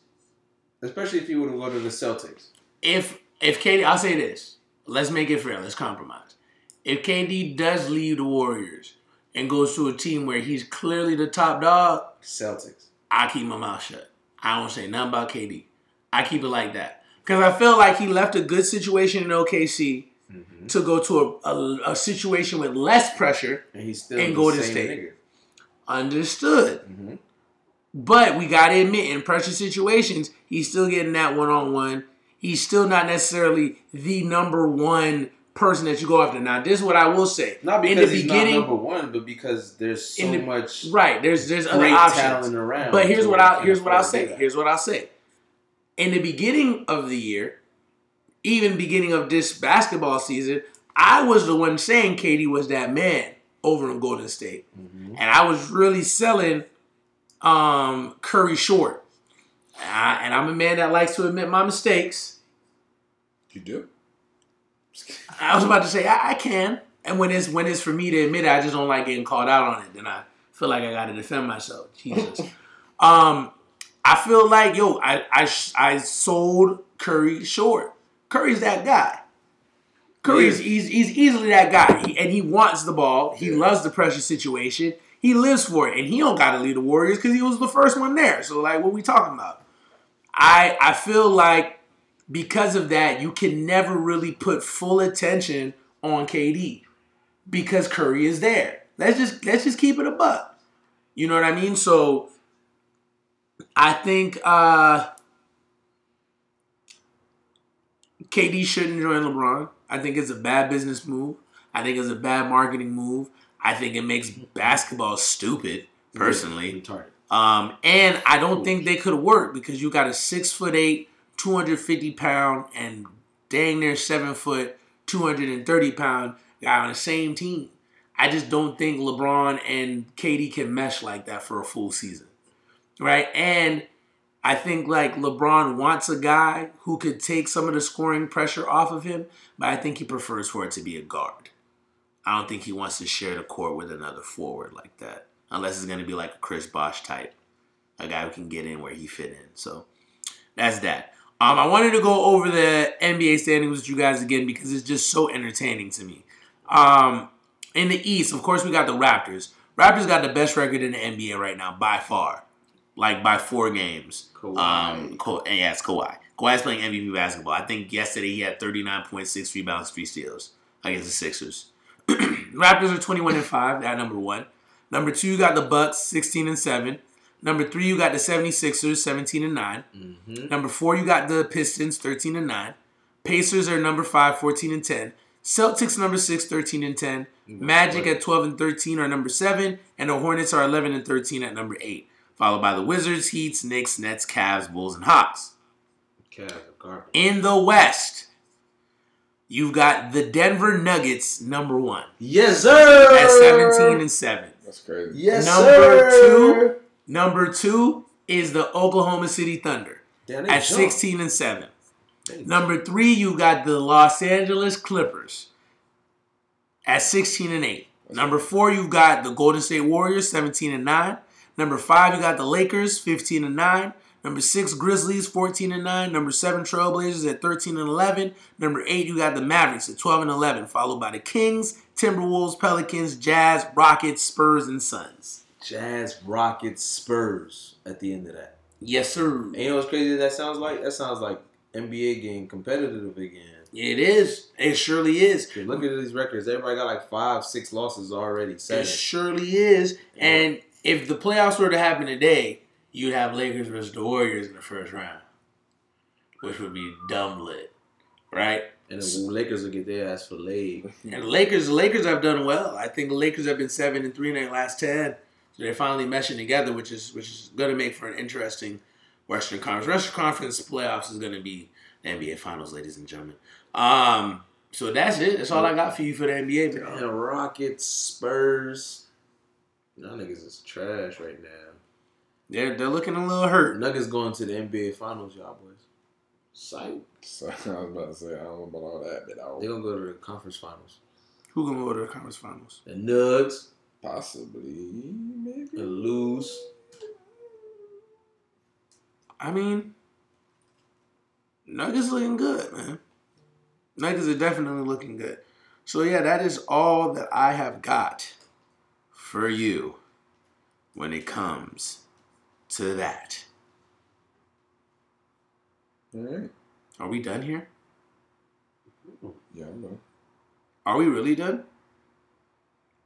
especially if he would have gone to the Celtics. if if KD I'll say this. Let's make it fair. Let's compromise. if KD does leave the Warriors and goes to a team where he's clearly the top dog, Celtics. I keep my mouth shut. I don't say nothing about KD. I keep it like that because I feel like he left a good situation in OKC Mm-hmm. to go to a, a, a situation with less pressure. And he's still And Golden same State. nigga. Understood. Mhm. But we got to admit, in pressure situations, he's still getting that one on one. He's still not necessarily the number one person that you go after. Now, this is what I will say. Not in because the he's beginning, not number one, but because there's so In the- much right? There's there's other options. talent around. But here's what I he here's what I'll to say. Here's what I'll say. In the beginning of the year, even beginning of this basketball season, I was the one saying KD was that man over in Golden State, Mm-hmm. and I was really selling um, Curry short. And, I'm a man that likes to admit my mistakes. You do? I was about to say I, I can, and when it's when it's for me to admit it, I just don't like getting called out on it. Then I feel like I got to defend myself. Jesus. [laughs] um, I feel like yo, I I I sold Curry short. Curry's that guy. Curry's he's, he's easily that guy, he, and he wants the ball. He loves the pressure situation. He lives for it, and he don't got to lead the Warriors because he was the first one there. So like, what we talking about? I I feel like because of that, you can never really put full attention on KD because Curry is there. Let's just let's just keep it a buck. You know what I mean? So I think uh KD shouldn't join LeBron. I think it's a bad business move. I think it's a bad marketing move. I think it makes basketball stupid, personally. retarded. Um, and I don't think they could work because you got a six foot eight, 250 pound, and dang near seven foot, 230 pound guy on the same team. I just don't think LeBron and KD can mesh like that for a full season. Right? And I think like LeBron wants a guy who could take some of the scoring pressure off of him, but I think he prefers for it to be a guard. I don't think he wants to share the court with another forward like that, unless it's going to be like a Chris Bosh type, a guy who can get in where he fit in. So that's that. Um, I wanted to go over the NBA standings with you guys again because it's just so entertaining to me. Um, in the East, of course, we got the Raptors. Raptors got the best record in the NBA right now by far, like by four games. Kawhi. Um, Ka- yeah, it's Kawhi. Kawhi's playing MVP basketball. I think yesterday he had 39.6 rebounds, three steals against the Sixers. [clears throat] Raptors are 21 and 5, that number one. Number two, you got the Bucks, 16 and 7. Number three, you got the 76ers, 17 and 9. Mm-hmm. Number four, you got the Pistons, 13 and 9. Pacers are number five, 14 and 10. Celtics number six, 13 and 10. Magic at 12 and 13 are number seven. And the Hornets are 11 and 13 at number eight. Followed by the Wizards, Heats, Knicks, Nets, Cavs, Bulls, and Hawks. Cavs garbage. In the West, you've got the Denver Nuggets, number one, Yes, sir. at 17 and 7. That's crazy. Yes, Number sir. Number two is the Oklahoma City Thunder Damn, at jumped. 16 and 7. They Number three, you've got the Los Angeles Clippers at 16 and 8. Number four, you've got the Golden State Warriors, 17 and 9. Number five, you got the Lakers, 15 and 9. Number six, Grizzlies, 14 and 9. Number seven, Trailblazers at 13 and 11. Number eight, you got the Mavericks at 12 and 11, followed by the Kings, Timberwolves, Pelicans, Jazz, Rockets, Spurs, and Suns. Jazz, Rockets, Spurs at the end of that. Yes, sir. And you know what's crazy that sounds like? That sounds like NBA getting competitive again. It is. It surely is. Look at these records. Everybody got like five, six losses already. It surely is. And if the playoffs were to happen today, you'd have Lakers versus the Warriors in the first round, which would be dumb lit, right? And the Lakers will get their ass filleted. [laughs] And the Lakers, the Lakers have done well. I think the Lakers have been seven and three in their last ten, so they're finally meshing together, which is which is going to make for an interesting Western Conference. Western Conference playoffs is going to be the NBA Finals, ladies and gentlemen. Um, so that's it. That's all I got for you for the NBA. And. Rockets, Spurs. Y'all niggas is trash right now. They're they're looking a little hurt. Nuggets going to the NBA Finals, y'all boys. Sight. So, [laughs] I was about to say, I don't know about all that, but They I'll gonna go to the conference finals. Who gonna go to the conference finals? The Nugs possibly, maybe. and lose. I mean, Nuggets looking good, man. Nuggets are definitely looking good. So yeah, that is all that I have got for you when it comes to that. All right. Are we done here? Yeah, I'm done. Are we really done?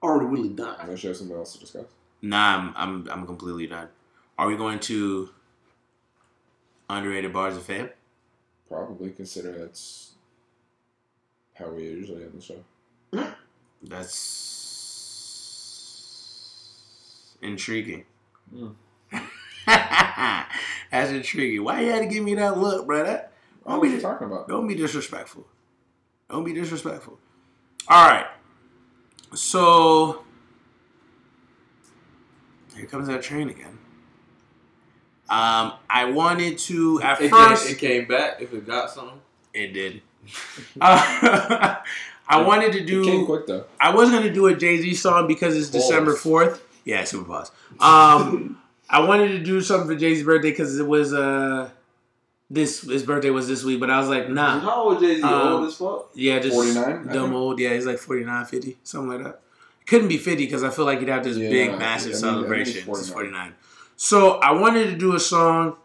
Already really done. Unless you have something else to discuss. Nah, I'm I'm I'm completely done. Are we going to underrated bars of fame? Probably consider that's how we usually end the show. That's intriguing. Hmm. [laughs] That's intriguing. Why you had to give me that look, bro? That, don't what be are you talking about? don't be disrespectful. Don't be disrespectful. All right. So here comes that train again. Um, I wanted to at It, first. came, it came back if it got something. It did. Uh, [laughs] [laughs] I wanted to It came do. quick though. I was gonna do a Jay Z song because it's Pause. December fourth. Yeah, super pause. Um, [laughs] I wanted to do something for Jay Z's birthday because it was uh this his birthday was this week, but I was like, nah, How old Jay Z? Um, old as fuck. yeah, just 49, dumb old. Yeah, he's like 49, 50, something like that. Couldn't be fifty because I feel like you'd have this Yeah, big, massive I mean- I mean, celebration. 49. forty nine. So I wanted to do a song,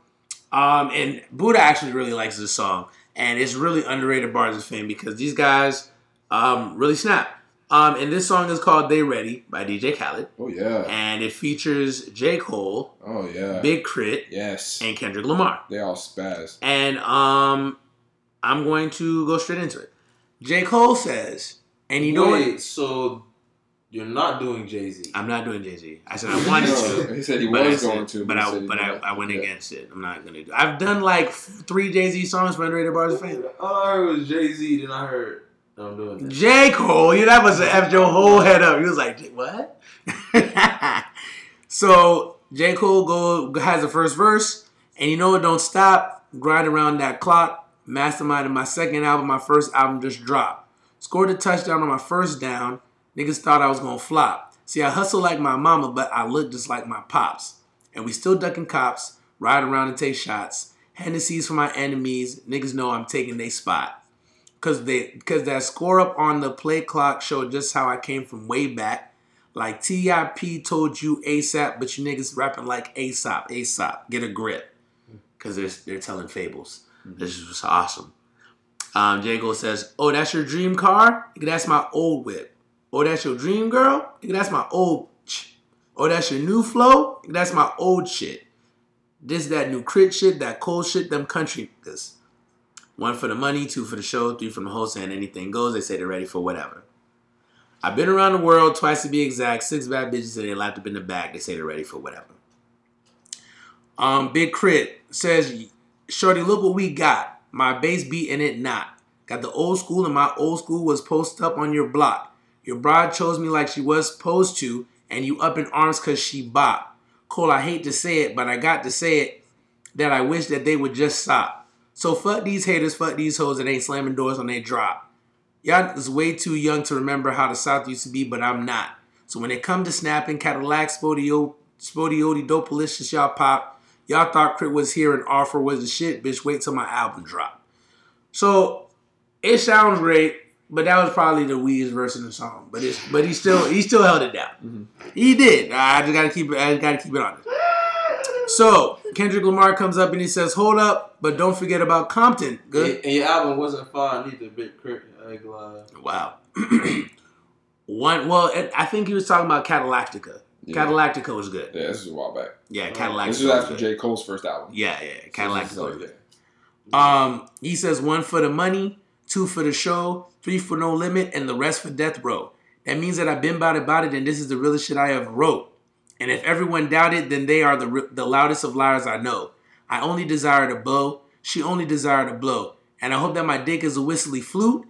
um, and Buddha actually really likes this song, and it's really underrated bars of fame because these guys um, really snap. Um, and this song is called "They Ready" by DJ Khaled, Oh yeah. and it features J Cole, Oh yeah. Big K.R.I.T., Yes. and Kendrick Lamar. They all spaz. And um, I'm going to go straight into it. J Cole says, and you know what? So you're not doing Jay Z? I'm not doing Jay Z. I said I wanted to. he said he But was said- going to, but I but I, I went Yeah. against it. I'm not gonna do. I've done like f- three Jay Z songs for underrated bars of fame. All I heard was Jay Z, then I heard I'm doing that. J Cole, you that must have your whole head up. He was like, what? [laughs] so J Cole go has the first verse, and you know what? Don't stop. Grind around that clock. Mastermind in my second album. My first album just dropped. Scored a touchdown on my first down. Niggas thought I was gonna flop. See, I hustle like my mama, but I look just like my pops. And we still ducking cops, ride around and take shots. Hennessy's for my enemies. Niggas know I'm taking they spot. Cause they cause that score up on the play clock showed just how I came from way back. Like TIP told you ASAP, but you niggas rapping like ASAP, ASAP. Get a grip. Cause they're they're telling fables. This is just awesome. Um, J. Cole says, Oh, that's your dream car? That's my old whip. Oh, that's your dream girl? That's my old ch- Oh, that's your new flow? That's my old shit. This, that new crit shit, that cold shit, them country niggas. One for the money, two for the show, three from the host, and anything goes. They say they're ready for whatever. I've been around the world twice to be exact. Six bad bitches and they lapped up in the back. They say they're ready for whatever. Um, Big K.R.I.T. says, Shorty, look what we got. My bass beat and it not. Got the old school and my old school was posted up on your block. Your bride chose me like she was supposed to, and you up in arms cause she bop. Cole, I hate to say it, but I got to say it that I wish that they would just stop. So fuck these haters, fuck these hoes that ain't slamming doors when they drop. Y'all is way too young to remember how the South used to be, but I'm not. So when it come to snapping, Cadillac, Spodio, Spodioti, Dopalicious, y'all pop. Y'all thought Crit was here and Offer was the shit, bitch. Wait till my album drop. So it sounds great, but that was probably the weakest verse in the song. But it's but he still he still held it down. Mm-hmm. He did. I just gotta keep it. I just gotta keep it honest. So Kendrick Lamar comes up and he says, "Hold up, but don't forget about Compton." Good. And, and your album wasn't fire neither, Big Crit. I ain't. Wow. [clears throat] One. Well, I think he was talking about Cadillactica. Yeah. Cadillactica was good. Yeah, this is a while back. Yeah, Uh, Cadillactica. This was was after good. J. Cole's first album. Yeah, yeah, So Cadillactica. was like- good. Um, he says one for the money, two for the show, three for no limit, and the rest for death row. That means that I've been about it, about it, and this is the realest shit I ever wrote. And if everyone doubted, then they are the the loudest of liars I know. I only desire to blow. She only desire to blow. And I hope that my dick is a whistly flute,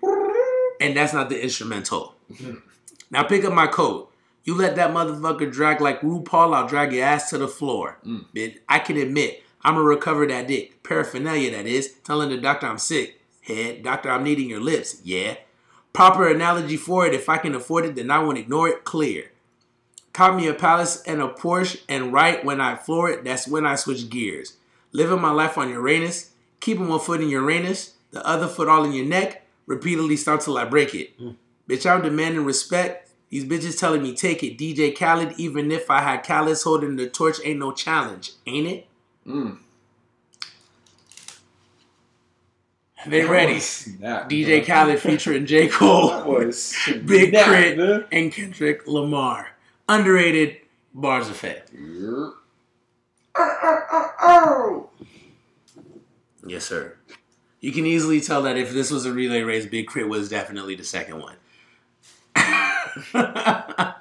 and that's not the instrumental. [laughs] now pick up my coat. You let that motherfucker drag like RuPaul, I'll drag your ass to the floor. Mm. Bitch, I can admit, I'ma recover that dick. Paraphernalia, that is. Telling the doctor I'm sick. Head, doctor, I'm needing your lips. Yeah. Proper analogy for it. If I can afford it, then I won't ignore it. Clear. Caught me a palace and a Porsche, and right when I floor it, that's when I switch gears. Living my life on Uranus, keeping one foot in Uranus, the other foot all in your neck, repeatedly start till I break it. Bitch, I'm demanding respect. These bitches telling me take it. DJ Khaled, even if I had Khaled holding the torch, ain't no challenge, ain't it? Mm. They ready. DJ. Khaled featuring J. Cole, [laughs] Big K.R.I.T., and Kendrick Lamar. Underrated bars effect. Yep. Yes, sir. You can easily tell that if this was a relay race, Big K.R.I.T. was definitely the second one. Yeah,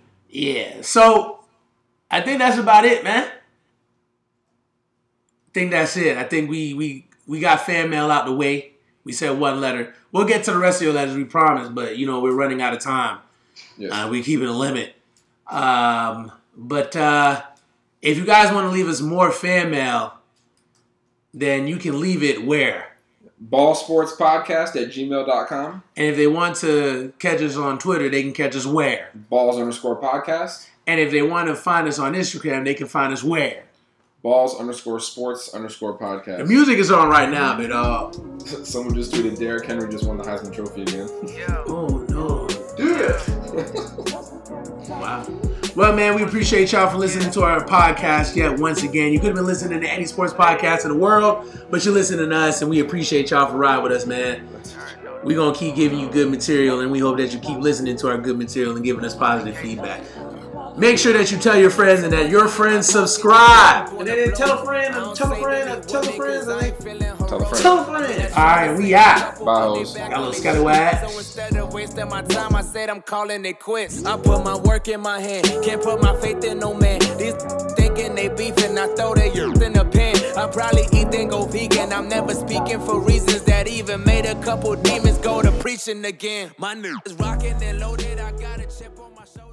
[laughs] yeah, so I think that's about it, man. I think that's it. I think we we we got fan mail out the way. We said one letter. We'll get to the rest of your letters, we promise, but you know, we're running out of time. Yes. Uh, we keep it a limit. Um, but uh, if you guys want to leave us more fan mail, then you can leave it where? Ball Sports Podcast at gmail.com. And if they want to catch us on Twitter, they can catch us where? Balls underscore podcast. And if they want to find us on Instagram, they can find us where? Balls underscore sports underscore podcast. The music is on right now, but uh, [laughs] Someone just tweeted Derrick Henry just won the Heisman Trophy again. Yeah. oh no, [laughs] wow. Well, man, we appreciate y'all for listening to our podcast yet once again. You could have been listening to any sports podcast in the world, but you're listening to us, and we appreciate y'all for riding with us, man. We're gonna keep giving you good material, and we hope that you keep listening to our good material and giving us positive feedback. Make sure that you tell your friends and that your friends subscribe. And then tell a friend, and tell a friend, and tell a friend, and then Tell a friend. tell a friend. All right, we out. Bye, hoes. Got a little scallywag. So instead of wasting my time, I said I'm calling it quits. I put my work in my hand, can't put my faith in no man. These thinking they beefing, I throw their youth in the pen. I probably eat then go vegan. I'm never speaking for reasons that even made a couple demons go to preaching again. My niggas rocking and loaded, I got a chip on my shoulder.